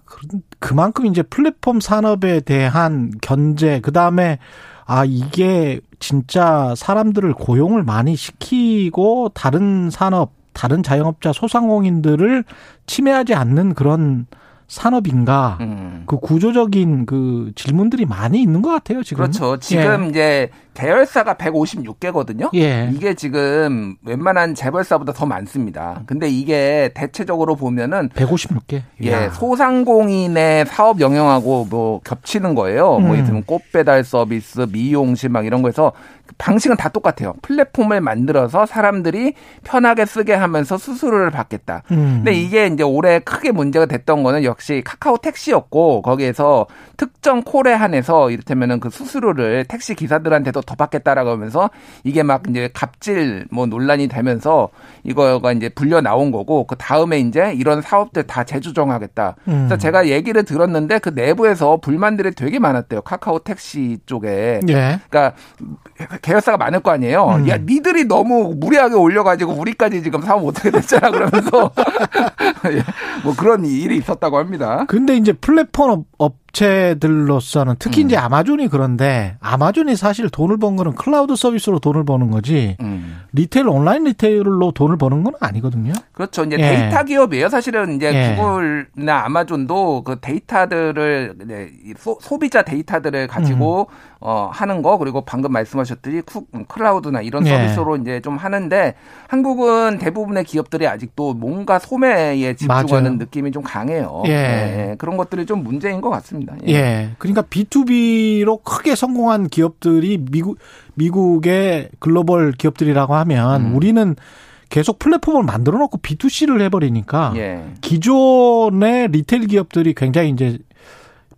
그만큼 이제 플랫폼 산업에 대한 견제, 그 다음에 아, 이게 진짜 사람들을 고용을 많이 시키고 다른 산업, 다른 자영업자 소상공인들을 침해하지 않는 그런 산업인가 음. 그 구조적인 그 질문들이 많이 있는 것 같아요 지금. 그렇죠. 지금 예. 이제 계열사가 156개거든요. 예. 이게 지금 웬만한 재벌사보다 더 많습니다. 근데 이게 대체적으로 보면은 156개. 예, 소상공인의 사업 영역하고 뭐 겹치는 거예요. 뭐 음. 뭐 있으면 꽃 배달 서비스, 미용실 막 이런 거에서 방식은 다 똑같아요. 플랫폼을 만들어서 사람들이 편하게 쓰게 하면서 수수료를 받겠다. 음. 근데 이게 이제 올해 크게 문제가 됐던 거는 역시 카카오 택시였고 거기에서 특정 콜에 한해서 이를테면은 그 수수료를 택시 기사들한테도 더 받겠다라고 하면서 이게 막 이제 갑질 뭐 논란이 되면서 이거가 이제 불려 나온 거고 그 다음에 이제 이런 사업들 다 재조정하겠다. 음. 그래서 제가 얘기를 들었는데 그 내부에서 불만들이 되게 많았대요. 카카오 택시 쪽에. 예. 그러니까 계열사가 많을 거 아니에요. 음. 야, 니들이 너무 무리하게 올려가지고 우리까지 지금 사업 못하게 됐잖아. 그러면서 예, 뭐 그런 일이 있었다고 합니다. 근데 이제 플랫폼 업 업체들로서는 특히 음. 이제 아마존이 그런데 아마존이 사실 돈을 번 거는 클라우드 서비스로 돈을 버는 거지 음. retail 온라인 retail로 돈을 버는 건 아니거든요. 그렇죠. 이제 예. 데이터 기업이에요. 사실은 이제 예. 구글이나 아마존도 그 데이터들을 이제 소, 비자 데이터들을 가지고 음. 어 하는 거 그리고 방금 말씀하셨듯이 쿠, cloud나 이런 예. 서비스로 예. 이제 좀 하는데 한국은 대부분의 기업들이 아직도 뭔가 소매에 집중하는 맞아요. 느낌이 좀 강해요. 예. 예. 그런 것들이 좀 문제인 것 같습니다. 있습니다. 예. 예. 그러니까 B2B로 크게 성공한 기업들이 미국 미국의 글로벌 기업들이라고 하면 음. 우리는 계속 플랫폼을 만들어 놓고 B2C를 해버리니까 예. 기존의 retail 기업들이 굉장히 이제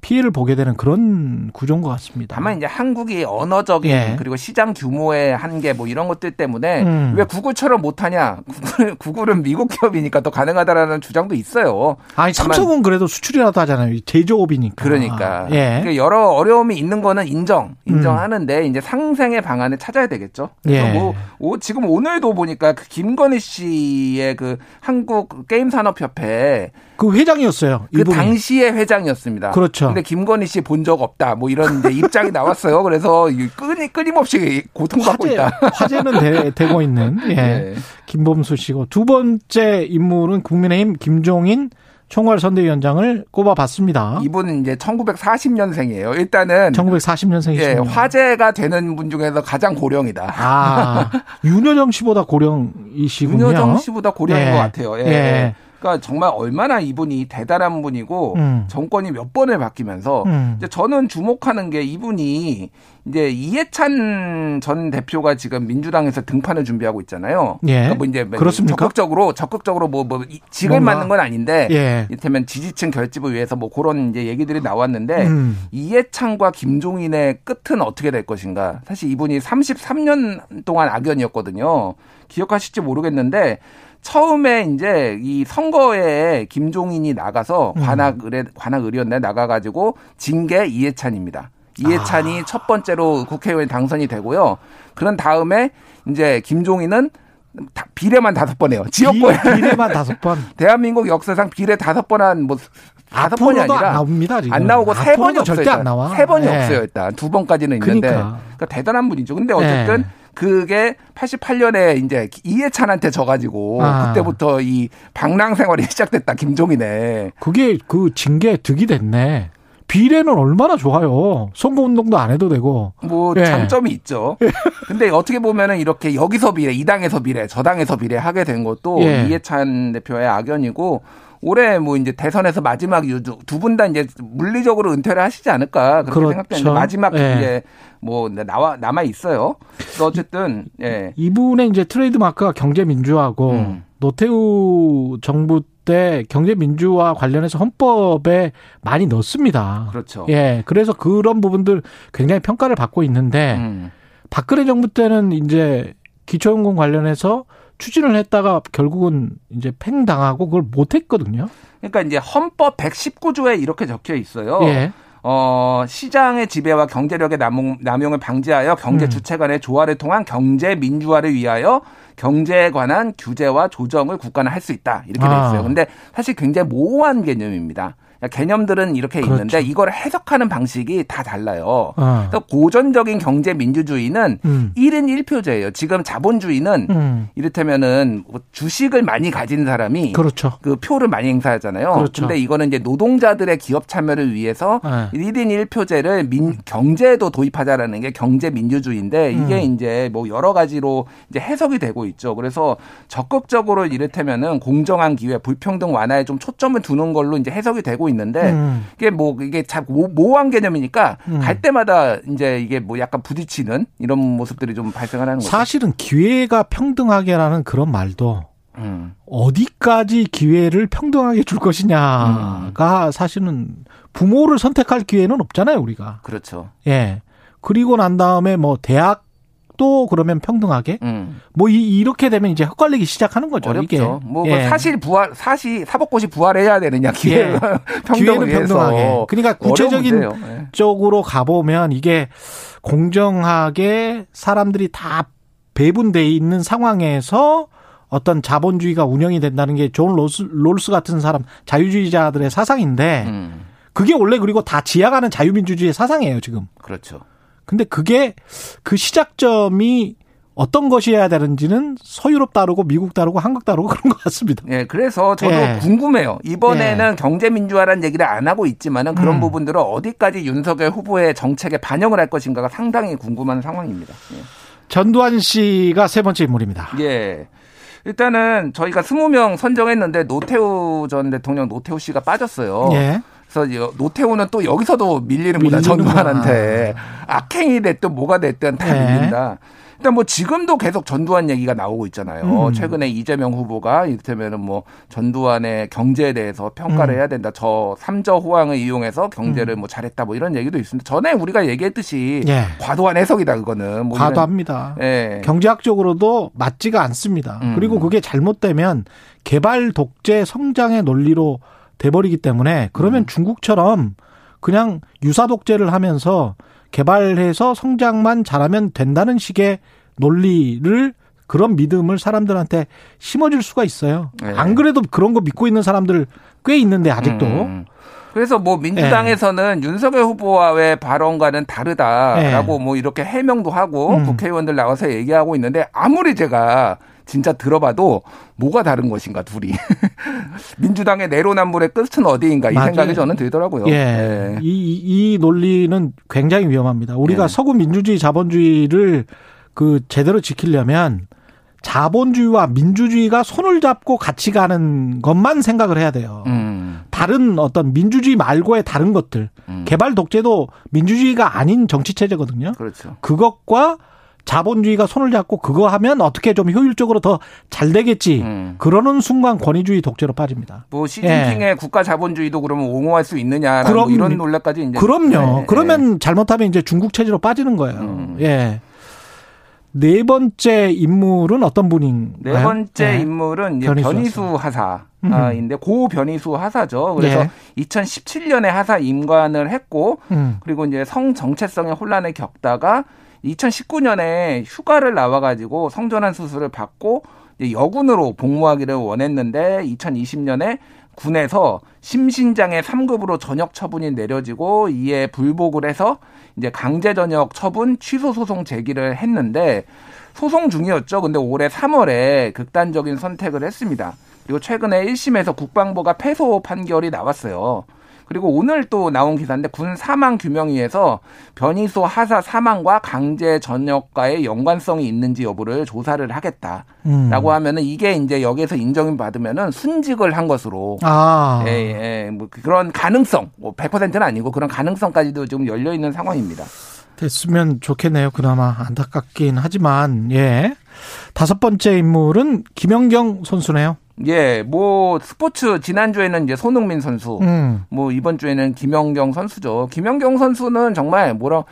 피해를 보게 되는 그런 구조인 것 같습니다. 다만 이제 한국이 언어적인 예. 그리고 시장 규모의 한계 뭐 이런 것들 때문에 음. 왜 구글처럼 못하냐? 구글, 구글은 미국 기업이니까 더 가능하다라는 주장도 있어요. 아니 삼성은 그래도 수출이라도 하잖아요. 제조업이니까. 그러니까. 예. 그러니까 여러 어려움이 있는 거는 인정, 인정하는데 음. 이제 상생의 방안을 찾아야 되겠죠. 그래서 예. 뭐, 오, 지금 오늘도 보니까 그 김건희 씨의 그 한국 게임 산업협회 그 회장이었어요. 그 이분이. 당시의 회장이었습니다. 그렇죠. 근데 김건희 씨 본 적 없다. 뭐 이런 입장이 나왔어요. 그래서 끊임 끊임없이 고통받고 화제, 있다. 화제는 되, 고 있는 예. 네. 김범수 씨고 두 번째 인물은 국민의힘 김종인 총괄 선대위원장을 꼽아봤습니다. 이분은 이제 1940년생이에요. 일단은 1940년생이시죠. 예, 화제가 되는 분 중에서 가장 고령이다. 아, 윤여정 씨보다 고령이시군요. 윤여정 씨보다 고령인 예. 것 같아요. 예. 예. 그러니까 정말 얼마나 이분이 대단한 분이고 음. 정권이 몇 번을 바뀌면서 음. 이제 저는 주목하는 게 이분이 이제 이해찬 전 대표가 지금 민주당에서 등판을 준비하고 있잖아요. 예. 그러니까 뭐 이제 그렇습니까? 적극적으로 적극적으로 뭐뭐 직을 맞는 건 아닌데 예. 이를테면 지지층 결집을 위해서 뭐 그런 이제 얘기들이 나왔는데 음. 이해찬과 김종인의 끝은 어떻게 될 것인가? 사실 이분이 33년 동안 악연이었거든요. 기억하실지 모르겠는데 처음에 이제 이 선거에 김종인이 나가서 음. 관악 의뢰 관악 의뢰였네 나가가지고 징계 이해찬입니다. 이해찬이 아. 첫 번째로 국회의원 당선이 되고요. 그런 다음에 이제 김종인은 비례만 다섯 번 해요. 지역구에 비례만 다섯 번. 대한민국 역사상 비례 다섯 번 한 뭐 다섯 번이 아니라 안 나옵니다. 지금. 안 나오고 세 번이 없어요. 절대 안 나와. 세 번이 네. 없어요. 일단 두 번까지는 있는데 그러니까. 그러니까 대단한 분이죠. 근데 어쨌든 네. 그게 88년에 이제 이해찬한테 져가지고 아. 그때부터 이 방랑 생활이 시작됐다 김종인의. 그게 그 징계 득이 됐네. 비례는 얼마나 좋아요. 선거운동도 안 해도 되고. 뭐 예. 장점이 있죠. 근데 어떻게 보면은 이렇게 여기서 비례, 이 당에서 비례, 저 당에서 비례 하게 된 것도 예. 이해찬 대표의 악연이고 올해 뭐 이제 대선에서 마지막 유두 두 분 다 이제 물리적으로 은퇴를 하시지 않을까 그렇게 그렇죠. 생각되는데 마지막 예. 이제 뭐 나와 남아 있어요. 어쨌든 예. 이분의 이제 트레이드 마크가 경제 민주화고 음. 노태우 정부 때 경제 민주화 관련해서 헌법에 많이 넣습니다. 그렇죠. 예. 그래서 그런 부분들 굉장히 평가를 받고 있는데 음. 박근혜 정부 때는 이제 기초연금 관련해서 추진을 했다가 결국은 이제 팽당하고 그걸 못 했거든요. 그러니까 이제 헌법 119조에 이렇게 적혀 있어요. 예. 어, 시장의 지배와 경제력의 남용, 남용을 방지하여 경제 음. 주체 간의 조화를 통한 경제 민주화를 위하여 경제에 관한 규제와 조정을 국가는 할 수 있다. 이렇게 돼 아. 있어요. 아. 근데 사실 굉장히 모호한 개념입니다. 개념들은 이렇게 그렇죠. 있는데 이걸 해석하는 방식이 다 달라요. 어. 그래서 고전적인 경제 민주주의는 음. 1인 1표제예요. 지금 자본주의는 음. 이를테면은 뭐 주식을 많이 가진 사람이 그렇죠. 그 표를 많이 행사하잖아요. 그렇죠. 근데 이거는 이제 노동자들의 기업 참여를 위해서 네. 1인 1표제를 민 경제에도 도입하자라는 게 경제 민주주의인데 이게 음. 이제 뭐 여러 가지로 이제 해석이 되고 있죠. 그래서 적극적으로 이를테면은 공정한 기회, 불평등 완화에 좀 초점을 두는 걸로 이제 해석이 되고 있는 있는데 음. 이게 뭐 이게 참 모호한 개념이니까 음. 갈 때마다 이제 이게 뭐 약간 부딪히는 이런 모습들이 좀 발생하는 거죠. 사실은 기회가 평등하게라는 그런 말도 음. 어디까지 기회를 평등하게 줄 것이냐가 음. 사실은 부모를 선택할 기회는 없잖아요, 우리가. 그렇죠. 예. 그리고 난 다음에 뭐 대학 또 그러면 평등하게 음. 뭐 이, 렇게 되면 이제 헛갈리기 시작하는 거죠. 어렵죠. 이게 뭐 예. 사실 부활 사실 사법고시 부활해야 되느냐 기회 예. 기회는 평등하게. 그러니까 구체적인 예. 쪽으로 가보면 이게 공정하게 사람들이 다 배분돼 있는 상황에서 어떤 자본주의가 운영이 된다는 게 존 롤스, 롤스 같은 사람 자유주의자들의 사상인데 음. 그게 원래 그리고 다 지향하는 자유민주주의의 사상이에요 지금. 그렇죠. 근데 그게 그 시작점이 어떤 것이어야 되는지는 서유럽 다르고 미국 다르고 한국 다르고 그런 것 같습니다. 네, 그래서 저도 예. 궁금해요. 이번에는 예. 경제 민주화라는 얘기를 안 하고 있지만은 그런 음. 부분들을 어디까지 윤석열 후보의 정책에 반영을 할 것인가가 상당히 궁금한 상황입니다. 예. 전두환 씨가 세 번째 인물입니다. 예. 일단은 저희가 20명 선정했는데 노태우 전 대통령 노태우 씨가 빠졌어요. 예. 그래서 노태우는 또 여기서도 밀리는구나 전두환한테 악행이 됐든 뭐가 됐든 다 네. 밀린다. 일단 뭐 지금도 계속 전두환 얘기가 나오고 있잖아요. 음. 최근에 이재명 후보가 이를테면은 뭐 전두환의 경제에 대해서 평가를 음. 해야 된다. 저 삼저 호황을 이용해서 경제를 음. 뭐 잘했다 뭐 이런 얘기도 있습니다. 전에 우리가 얘기했듯이 예. 과도한 해석이다 그거는. 뭐 과도합니다. 예. 경제학적으로도 맞지가 않습니다. 음. 그리고 그게 잘못되면 개발 독재 성장의 논리로 돼버리기 때문에 그러면 음. 중국처럼 그냥 유사 독재를 하면서 개발해서 성장만 잘하면 된다는 식의 논리를 그런 믿음을 사람들한테 심어줄 수가 있어요. 네. 안 그래도 그런 거 믿고 있는 사람들 꽤 있는데 아직도. 음. 그래서 뭐 민주당에서는 네. 윤석열 후보와의 발언과는 다르다라고 네. 뭐 이렇게 해명도 하고 음. 국회의원들 나와서 얘기하고 있는데 아무리 제가 진짜 들어봐도 뭐가 다른 것인가 둘이 민주당의 내로남불의 끝은 어디인가 이 맞아요. 생각이 저는 들더라고요. 예. 예. 이, 이 논리는 굉장히 위험합니다. 우리가 예. 서구 민주주의 자본주의를 그 제대로 지키려면 자본주의와 민주주의가 손을 잡고 같이 가는 것만 생각을 해야 돼요. 음. 다른 어떤 민주주의 말고의 다른 것들 음. 개발 독재도 민주주의가 아닌 정치 체제거든요. 그렇죠. 그것과 자본주의가 손을 잡고 그거 하면 어떻게 좀 효율적으로 더 잘 되겠지. 음. 그러는 순간 권위주의 독재로 빠집니다. 뭐 시진핑의 예. 국가 자본주의도 그러면 옹호할 수 있느냐 뭐 그럼, 뭐 이런 논란까지 이제 그럼요. 네. 그러면 잘못하면 이제 중국 체제로 빠지는 거예요. 음. 예. 네 번째 인물은 어떤 분인가요? 네 번째 네. 인물은 이제 변희수 하사인데 고 변희수 하사죠. 그래서 네. 2017년에 하사 임관을 했고 음. 그리고 이제 성 정체성의 혼란을 겪다가 2019년에 휴가를 나와가지고 성전환 수술을 받고 여군으로 복무하기를 원했는데 2020년에 군에서 심신장애 3급으로 전역 처분이 내려지고 이에 불복을 해서 이제 강제 전역 처분 취소 소송 제기를 했는데 소송 중이었죠. 근데 올해 3월에 극단적인 선택을 했습니다. 그리고 최근에 1심에서 국방부가 패소 판결이 나왔어요. 그리고 오늘 또 나온 기사인데 군 사망 규명위에서 변이소 하사 사망과 강제 전역과의 연관성이 있는지 여부를 조사를 하겠다라고 음. 하면은 이게 이제 여기에서 인정을 받으면은 순직을 한 것으로 아. 예, 예, 뭐 그런 가능성 뭐 100%는 아니고 그런 가능성까지도 좀 열려 있는 상황입니다. 됐으면 좋겠네요. 그나마 안타깝긴 하지만 예. 다섯 번째 인물은 김연경 선수네요. 예, 뭐 스포츠 지난주에는 이제 손흥민 선수, 음. 뭐 이번 주에는 김연경 선수죠. 김연경 선수는 정말 뭐라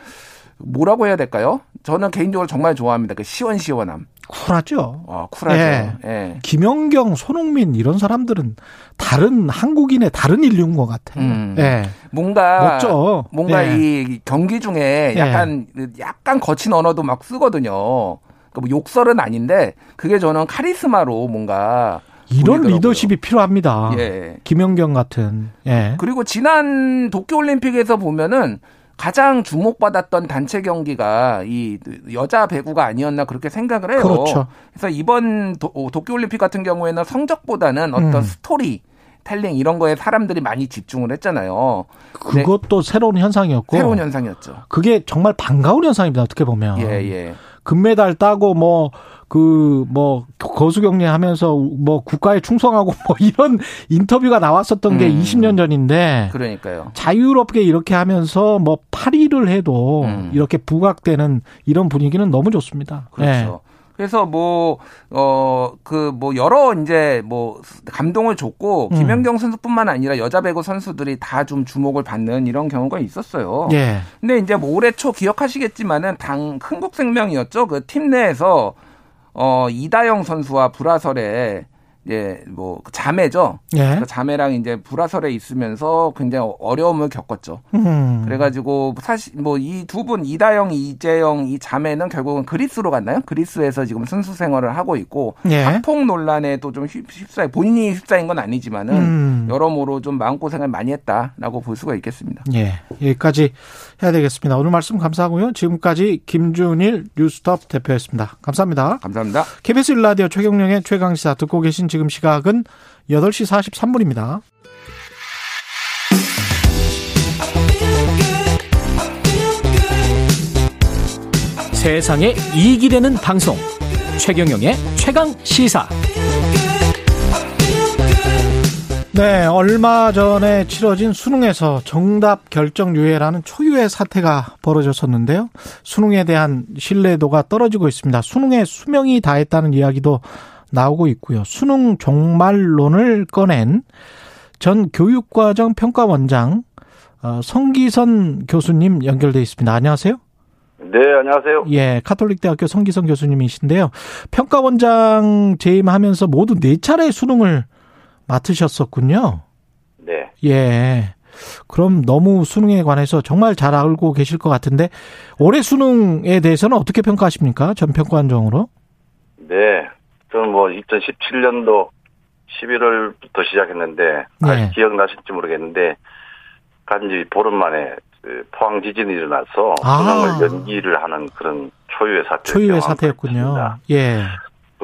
뭐라고 해야 될까요? 저는 개인적으로 정말 좋아합니다. 그 시원시원함. 쿨하죠. 어, 쿨하죠. 예. 예. 김연경, 손흥민 이런 사람들은 다른 한국인의 다른 인류인 것 같아요. 음. 예. 뭔가 멋져. 뭔가 예. 이 경기 중에 예. 약간 약간 거친 언어도 막 쓰거든요. 그러니까 뭐 욕설은 아닌데 그게 저는 카리스마로 뭔가 이런 보이더라고요. 리더십이 필요합니다. 예. 김연경 같은. 예. 그리고 지난 도쿄올림픽에서 보면은 가장 주목받았던 단체 경기가 이 여자 배구가 아니었나 그렇게 생각을 해요. 그렇죠. 그래서 이번 도, 도쿄올림픽 같은 경우에는 성적보다는 어떤 음. 스토리 텔링 이런 거에 사람들이 많이 집중을 했잖아요. 그것도 새로운 현상이었고 새로운 현상이었죠. 그게 정말 반가운 현상입니다. 어떻게 보면. 예, 예. 금메달 따고 뭐그뭐 거수경례 하면서 뭐 국가에 충성하고 뭐 이런 인터뷰가 나왔었던 음. 게 20년 전인데 그러니까요. 자유롭게 이렇게 하면서 뭐 파리를 해도 음. 이렇게 부각되는 이런 분위기는 너무 좋습니다. 그렇죠. 네. 그래서 뭐, 어, 그, 뭐, 여러 이제 뭐, 감동을 줬고, 음. 김연경 선수뿐만 아니라 여자 배구 선수들이 다 좀 주목을 받는 이런 경우가 있었어요. 예. 근데 이제 뭐 올해 초 기억하시겠지만은 당 흥국생명이었죠. 그 팀 내에서, 어, 이다영 선수와 불화설에 이제 뭐그 자매죠. 예. 그 자매랑 이제 불화설에 있으면서 굉장히 어려움을 겪었죠. 음. 그래가지고 사실 뭐 이 두 분 이다영, 이재영 이 자매는 결국은 그리스로 갔나요? 그리스에서 지금 순수 생활을 하고 있고 예. 학폭 논란에 또 좀 휩싸여 본인이 휩싸인 건 아니지만은 음. 여러모로 좀 마음 고생을 많이 했다라고 볼 수가 있겠습니다. 예, 여기까지 해야 되겠습니다. 오늘 말씀 감사하고요. 지금까지 김준일 뉴스톱 대표였습니다. 감사합니다. 감사합니다. KBS 일라디오 최경령의 최강시사 듣고 계신 지금 시각은 8시 43분입니다. 세상에 이익이 되는 방송 최경영의 최강 시사 네, 얼마 전에 치러진 수능에서 정답 결정 유예라는 초유의 사태가 벌어졌었는데요. 수능에 대한 신뢰도가 떨어지고 있습니다. 수능에 수명이 다했다는 이야기도 나오고 있고요. 수능 종말론을 꺼낸 전 교육과정 평가원장 어, 성기선 교수님 연결돼 있습니다. 안녕하세요. 네, 안녕하세요. 예, 카톨릭대학교 성기선 교수님이신데요. 평가원장 재임하면서 모두 네 차례 수능을 맡으셨었군요. 네. 예. 그럼 너무 수능에 관해서 정말 잘 알고 계실 것 같은데 올해 수능에 대해서는 어떻게 평가하십니까? 전 평가원장으로? 네. 저는 뭐 2017년도 11월부터 시작했는데 네. 아직 기억나실지 모르겠는데 간지 보름 만에 그 포항 지진이 일어나서 아. 수능을 연기를 하는 그런 초유의 사태 초유의 사태였군요. 예.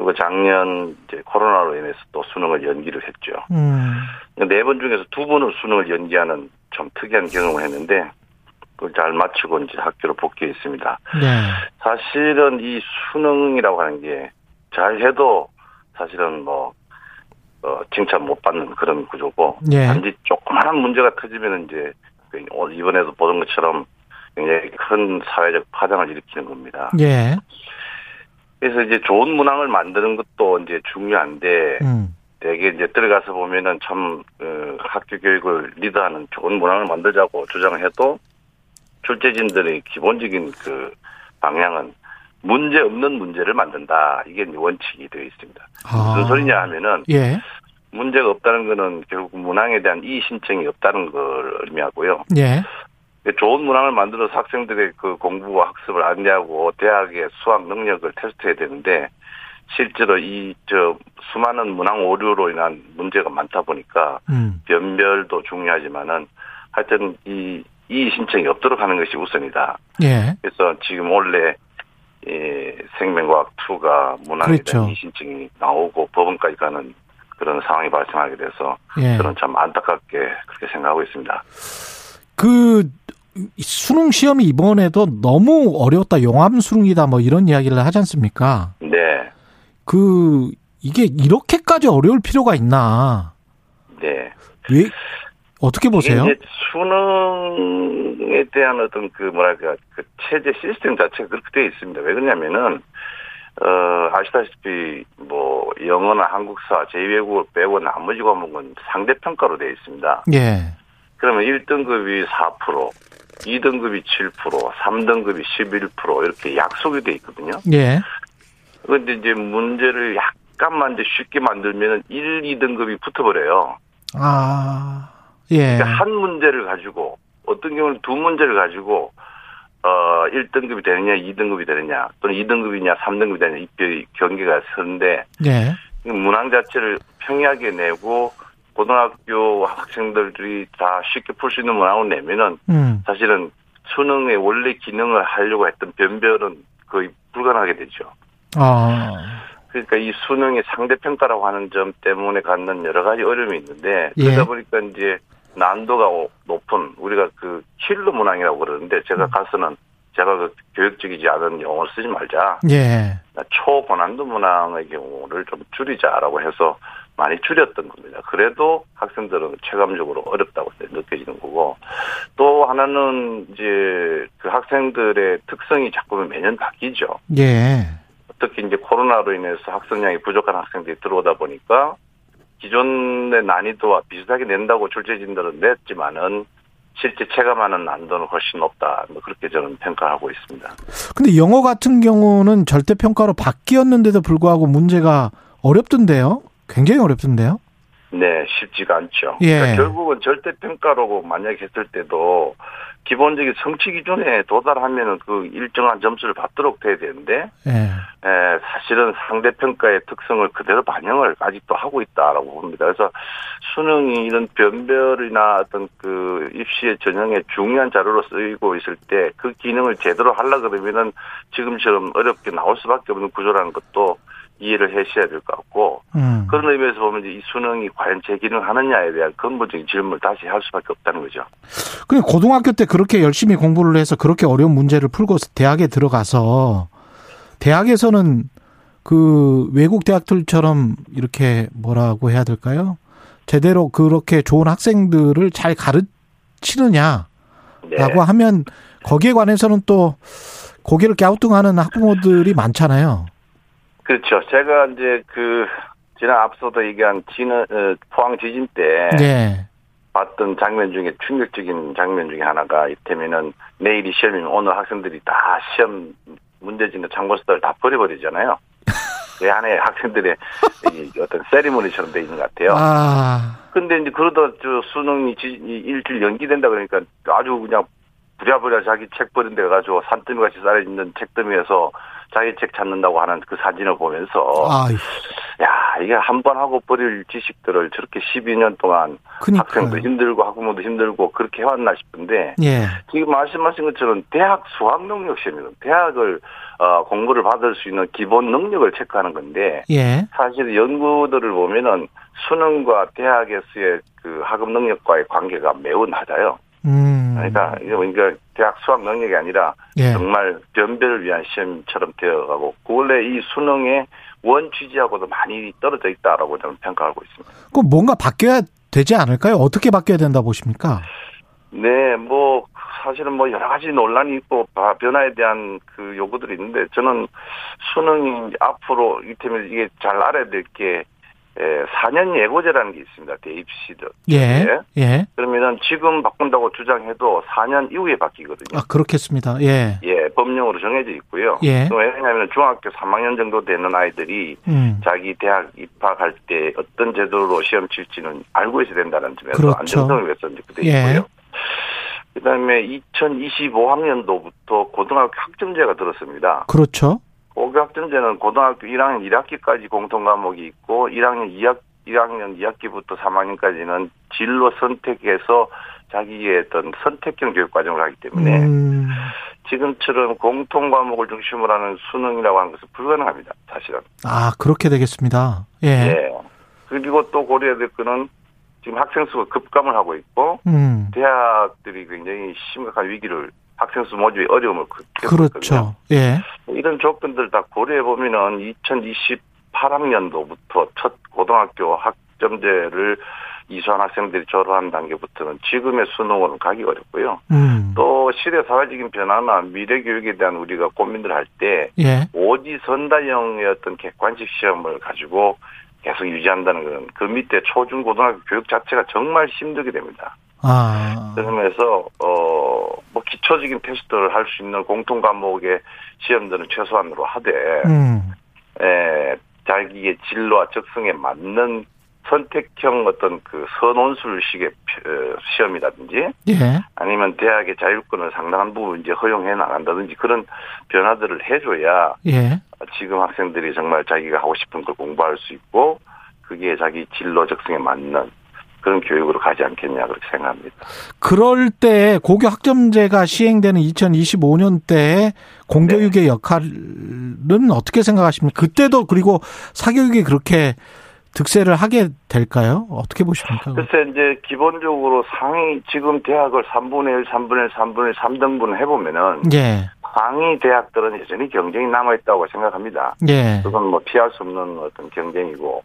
그리고 작년 이제 코로나로 인해서 또 수능을 연기를 했죠. 음. 네번 중에서 두 번은 수능을 연기하는 좀 특이한 경험을 했는데 그걸 잘 마치고 이제 학교로 복귀했습니다. 네. 사실은 이 수능이라고 하는 게 잘 해도 사실은 뭐 어, 칭찬 못 받는 그런 구조고 예. 단지 조그마한 문제가 터지면 이제 그 이번에도 보던 것처럼 굉장히 큰 사회적 파장을 일으키는 겁니다. 예. 그래서 이제 좋은 문항을 만드는 것도 이제 중요한데 음. 대개 이제 들어가서 보면은 참 어, 학교 교육을 리드하는 좋은 문항을 만들자고 주장을 해도 출제진들의 기본적인 그 방향은 문제 없는 문제를 만든다. 이게 원칙이 되어 있습니다. 아. 무슨 소리냐 하면은 예. 문제가 없다는 거는 결국 문항에 대한 이의 신청이 없다는 걸 의미하고요. 예. 좋은 문항을 만들어서 학생들의 그 공부와 학습을 안내하고 대학의 수학 능력을 테스트해야 되는데 실제로 이 저 수많은 문항 오류로 인한 문제가 많다 보니까 음. 변별도 중요하지만은 하여튼 이 이의 신청이 없도록 하는 것이 우선이다. 예. 그래서 지금 원래 이 생명과학 2가 문항에 그렇죠. 대한 이의 신청이 나오고 법원까지 가는 그런 상황이 발생하게 돼서 예. 저는 참 안타깝게 그렇게 생각하고 있습니다. 그 수능 시험이 이번에도 너무 어려웠다, 용암 수능이다, 뭐 이런 이야기를 하지 않습니까? 네. 그 이게 이렇게까지 어려울 필요가 있나? 네. 왜 어떻게 보세요? 이제 수능에 대한 어떤 그 뭐랄까 그 체제 시스템 자체가 그렇게 되어 있습니다. 왜 그러냐면은 어, 아시다시피, 뭐, 영어나 한국사, 제2외국어 빼고 나머지 과목은 상대평가로 되어 있습니다. 예. 그러면 1등급이 4%, 2등급이 7%, 3등급이 11% 이렇게 약속이 돼 있거든요. 예. 그런데 이제 문제를 약간만 이제 쉽게 만들면 1, 2등급이 붙어버려요. 아, 예. 그러니까 한 문제를 가지고 어떤 경우는 두 문제를 가지고 어 1등급이 되느냐, 2등급이 되느냐, 또는 2등급이냐, 3등급이 되느냐 이 경계가 서는데 예. 문항 자체를 평이하게 내고 고등학교 학생들이 다 쉽게 풀 수 있는 문항을 내면은 음. 사실은 수능의 원래 기능을 하려고 했던 변별은 거의 불가능하게 되죠. 아. 그러니까 이 수능의 상대평가라고 하는 점 때문에 갖는 여러 가지 어려움이 있는데 예. 그러다 보니까 이제 난도가 높은 우리가 그 킬러 문항이라고 그러는데 제가 음. 가서는 제가 그 교육적이지 않은 용어를 쓰지 말자. 예. 초고난도 문항의 경우를 좀 줄이자라고 해서 많이 줄였던 겁니다. 그래도 학생들은 체감적으로 어렵다고 느껴지는 거고 또 하나는 이제 그 학생들의 특성이 자꾸 매년 바뀌죠. 예. 특히 이제 코로나로 인해서 학생량이 부족한 학생들이 들어오다 보니까 기존의 난이도와 비슷하게 낸다고 출제진들은 냈지만은 실제 체감하는 난도는 훨씬 높다. 뭐 그렇게 저는 평가하고 있습니다. 근데 영어 같은 경우는 절대 평가로 바뀌었는데도 불구하고 문제가 어렵던데요? 굉장히 어렵던데요? 네, 쉽지가 않죠. 예. 그러니까 결국은 절대 평가로 만약에 했을 때도 기본적인 성취 기준에 도달하면은 그 일정한 점수를 받도록 돼야 되는데, 예. 에, 사실은 상대 평가의 특성을 그대로 반영을 아직도 하고 있다라고 봅니다. 그래서 수능이 이런 변별이나 어떤 그 입시의 전형에 중요한 자료로 쓰이고 있을 때 그 기능을 제대로 하려 그러면은 지금처럼 어렵게 나올 수밖에 없는 구조라는 것도 이해를 하셔야 될 것 같고 음. 그런 의미에서 보면 이제 이 수능이 과연 제 기능을 하느냐에 대한 근본적인 질문을 다시 할 수밖에 없다는 거죠. 근데 고등학교 때 그렇게 열심히 공부를 해서 그렇게 어려운 문제를 풀고 대학에 들어가서 대학에서는 그 외국 대학들처럼 이렇게 뭐라고 해야 될까요? 제대로 그렇게 좋은 학생들을 잘 가르치느냐라고 네. 하면 거기에 관해서는 또 고개를 갸우뚱하는 학부모들이 많잖아요. 그렇죠. 제가 이제 그 지난 앞서도 얘기한 지는 어, 포항 지진 때 네. 봤던 장면 중에 충격적인 장면 중에 하나가 이때면은 내일이 시험이면 오늘 학생들이 다 시험 문제지는 참고서들 다 버려버리잖아요. 그 안에 학생들의 어떤 세리머니처럼 돼 있는 것 같아요. 아. 근데 이제 그러다 저 수능이 일주일 연기된다 그러니까 아주 그냥 부랴부랴 자기 책 버린 데 가지고 산더미 같이 쌓여 있는 책더미에서 자기 책 찾는다고 하는 그 사진을 보면서 아이. 야 이게 한 번 하고 버릴 지식들을 저렇게 12년 동안 그러니까요. 학생도 힘들고 학부모도 힘들고 그렇게 해왔나 싶은데 예. 지금 말씀하신 것처럼 대학 수학 능력 시험이거든 대학을 어, 공부를 받을 수 있는 기본 능력을 체크하는 건데 예. 사실 연구들을 보면은 수능과 대학에서의 그 학업 능력과의 관계가 매우 낮아요. 음. 그러니까 이게 그러니까 대학 수학 능력이 아니라 예. 정말 변별을 위한 시험처럼 되어가고 원래 이 수능의 원 취지하고도 많이 떨어져 있다라고 저는 평가하고 있습니다. 그럼 뭔가 바뀌어야 되지 않을까요? 어떻게 바뀌어야 된다 보십니까? 네, 뭐 사실은 뭐 여러 가지 논란이 있고 변화에 대한 그 요구들이 있는데 저는 수능이 앞으로 이때면 이게 잘 알아야 될 게 예, 4년 예고제라는 게 있습니다. 대입시들. 예. 예. 그러면은 지금 바꾼다고 주장해도 4년 이후에 바뀌거든요. 아, 그렇겠습니다. 예. 예, 법령으로 정해져 있고요. 예. 왜냐하면 중학교 3학년 정도 되는 아이들이 음. 자기 대학 입학할 때 어떤 제도로 시험 칠지는 알고 있어야 된다는 점에서 그렇죠. 안정성을 위해서 이제 그돼 예. 있고요. 그다음에 2025학년도부터 고등학교 학점제가 들었습니다. 그렇죠. 고교학점제는 고등학교 1학년 1학기까지 공통 과목이 있고 1학년 2학 1학년 2학기부터 3학년까지는 진로 선택해서 자기의 어떤 선택형 교육 과정을 하기 때문에 음. 지금처럼 공통 과목을 중심으로 하는 수능이라고 하는 것은 불가능합니다. 사실은. 아 그렇게 되겠습니다. 예. 예. 그리고 또 고려해야 될 거는 지금 학생 수가 급감을 하고 있고 음. 대학들이 굉장히 심각한 위기를 학생 수 모집에 어려움을 그렇죠. 예. 이런 조건들 다 고려해 보면은 2028학년도부터 첫 고등학교 학점제를 이수한 학생들이 졸업한 단계부터는 지금의 수능으로는 가기 어렵고요. 음. 또 시대 사회적인 변화나 미래 교육에 대한 우리가 고민을 할때 예. 오지 선다형의 어떤 객관식 시험을 가지고 계속 유지한다는 건 그 밑에 초중 고등학교 교육 자체가 정말 힘들게 됩니다. 아. 그러면서 어뭐 기초적인 테스트를 할 수 있는 공통 과목의 시험들은 최소한으로 하되 음. 에, 자기의 진로와 적성에 맞는 선택형 어떤 그 선원술식의 어, 시험이라든지 예. 아니면 대학의 자율권을 상당한 부분 이제 허용해 나간다든지 그런 변화들을 해줘야 예. 지금 학생들이 정말 자기가 하고 싶은 걸 공부할 수 있고 그게 자기 진로 적성에 맞는 그런 교육으로 가지 않겠냐 그렇게 생각합니다. 그럴 때 고교 학점제가 시행되는 2025년 때 공교육의 네. 역할은 어떻게 생각하십니까? 그때도 그리고 사교육이 그렇게 득세를 하게 될까요? 어떻게 보십니까? 글쎄 이제 기본적으로 상위 지금 대학을 3분의 1, 3분의 1, 3분의 1, 3등분 해보면은 예. 상위 대학들은 여전히 경쟁이 남아있다고 생각합니다. 예. 그건 뭐 피할 수 없는 어떤 경쟁이고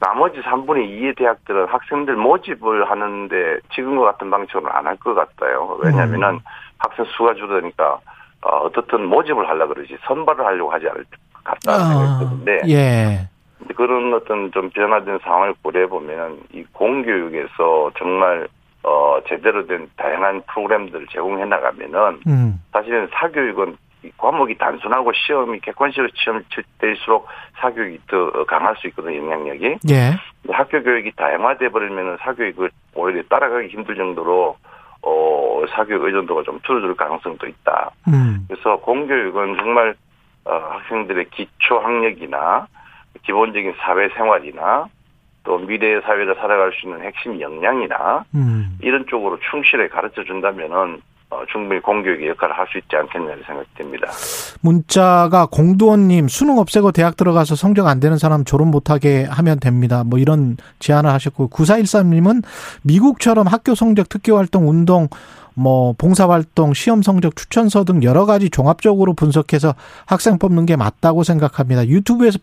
나머지 3분의 2의 대학들은 학생들 모집을 하는데 지금과 같은 방식으로는 안 할 것 같아요. 왜냐하면은 음. 학생 수가 줄어드니까 어, 어떻든 모집을 하려 그러지 선발을 하려고 하지 않을 것 같다는 아, 생각이 드는데 예. 그런 어떤 좀 변화된 상황을 고려해 보면 이 공교육에서 정말 어 제대로 된 다양한 프로그램들을 제공해 나가면은 음. 사실은 사교육은 과목이 단순하고 시험이 객관식으로 시험 칠 때일수록 사교육이 더 강할 수 있거든요 영향력이. 예. 학교 교육이 다양화돼 버리면은 사교육을 오히려 따라가기 힘들 정도로 어 사교육 의존도가 좀 줄어들 가능성도 있다. 음. 그래서 공교육은 정말 어 학생들의 기초 학력이나 기본적인 사회생활이나 또 미래의 사회를 살아갈 수 있는 핵심 역량이나 음. 이런 쪽으로 충실히 가르쳐 준다면은 어, 충분히 공교육의 역할을 할 수 있지 않겠냐는 생각이 듭니다. 문자가 공두원님 수능 없애고 대학 들어가서 성적 안 되는 사람 졸업 못하게 하면 됩니다. 뭐 이런 제안을 하셨고 9413님은 미국처럼 학교 성적 특기 활동 운동 뭐 봉사활동, 시험 성적 추천서 등 여러 가지 종합적으로 분석해서 학생 뽑는 게 맞다고 생각합니다. 유튜브에서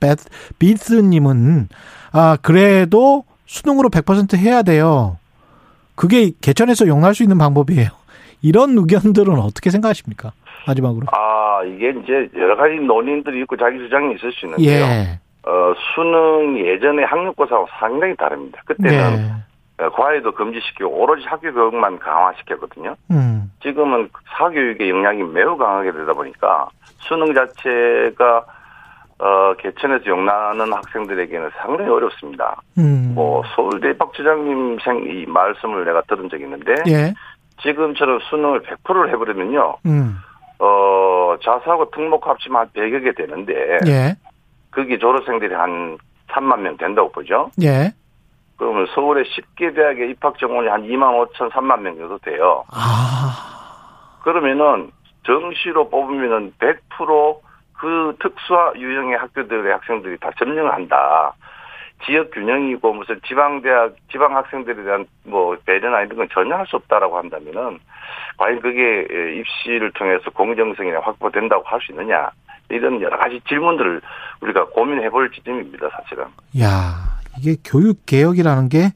비스님은 아 그래도 수능으로 100% 해야 돼요. 그게 개천에서 용납할 수 있는 방법이에요. 이런 의견들은 어떻게 생각하십니까? 마지막으로. 아 이게 이제 여러 가지 논의들이 있고 자기 주장이 있을 수 있는데요. 예. 어, 수능 예전에 학력고사와 상당히 다릅니다. 그때는 예. 어, 과외도 금지시키고 오로지 학교 교육만 강화시켰거든요. 음. 지금은 사교육의 영향이 매우 강하게 되다 보니까 수능 자체가 어, 개천에서 용나는 학생들에게는 상당히 어렵습니다. 음. 뭐, 서울대 박주장님 생, 이 말씀을 내가 들은 적이 있는데, 예. 지금처럼 수능을 100%를 해버리면요, 음. 어, 자사하고 특목 합치면 한 100여 개 되는데, 예. 그게 졸업생들이 한 3만 명 된다고 보죠. 예. 그러면 서울의 10개 대학의 입학 정원이 한 2만 5천, 3만 명 정도 돼요. 아. 그러면은 정시로 뽑으면은 100%그 특수화 유형의 학교들의 학생들이 다 점령을 한다. 지역 균형이고 무슨 지방 대학, 지방 학생들에 대한 뭐 배려나 이런 건 전혀 할 수 없다라고 한다면은 과연 그게 입시를 통해서 공정성이 확보된다고 할 수 있느냐 이런 여러 가지 질문들을 우리가 고민해 볼 지점입니다, 사실은. 야, 이게 교육 개혁이라는 게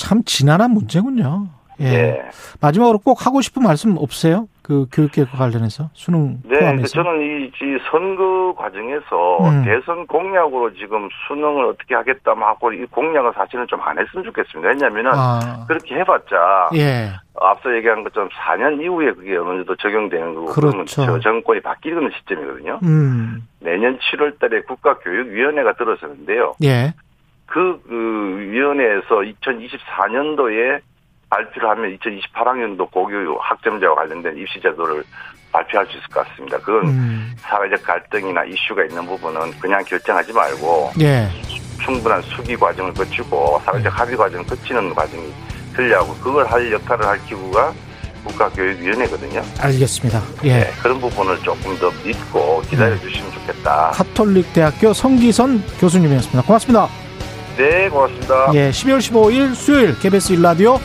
참 지난한 문제군요. 예. 예. 마지막으로 꼭 하고 싶은 말씀 없으세요? 그 교육 개혁과 관련해서 수능 네, 포함해서. 저는 이, 이 선거 과정에서 음. 대선 공약으로 지금 수능을 어떻게 하겠다 하고 이 공약을 사실은 좀 안 했으면 좋겠습니다. 왜냐하면은 아. 그렇게 해봤자 예. 앞서 얘기한 것처럼 4년 이후에 그게 어느 정도 적용되는 거고 그렇죠. 저 정권이 바뀌는 시점이거든요. 음. 내년 7월 달에 국가교육위원회가 들어서는데요. 예. 그, 그 위원회에서 2024년도에 발표를 하면 2028학년도 고교 학점제와 관련된 입시 제도를 발표할 수 있을 것 같습니다. 그건 음. 사회적 갈등이나 이슈가 있는 부분은 그냥 결정하지 말고 예. 충분한 수기 과정을 거치고 사회적 합의 과정을 거치는 과정이 필요하고 그걸 할 역할을 할 기구가 국가교육위원회거든요. 알겠습니다. 예. 네, 그런 부분을 조금 더 믿고 기다려 주시면 좋겠다. 카톨릭 대학교 성기선 교수님이었습니다. 고맙습니다. 네, 고맙습니다. 예, 12월 15일 수요일 KBS 일라디오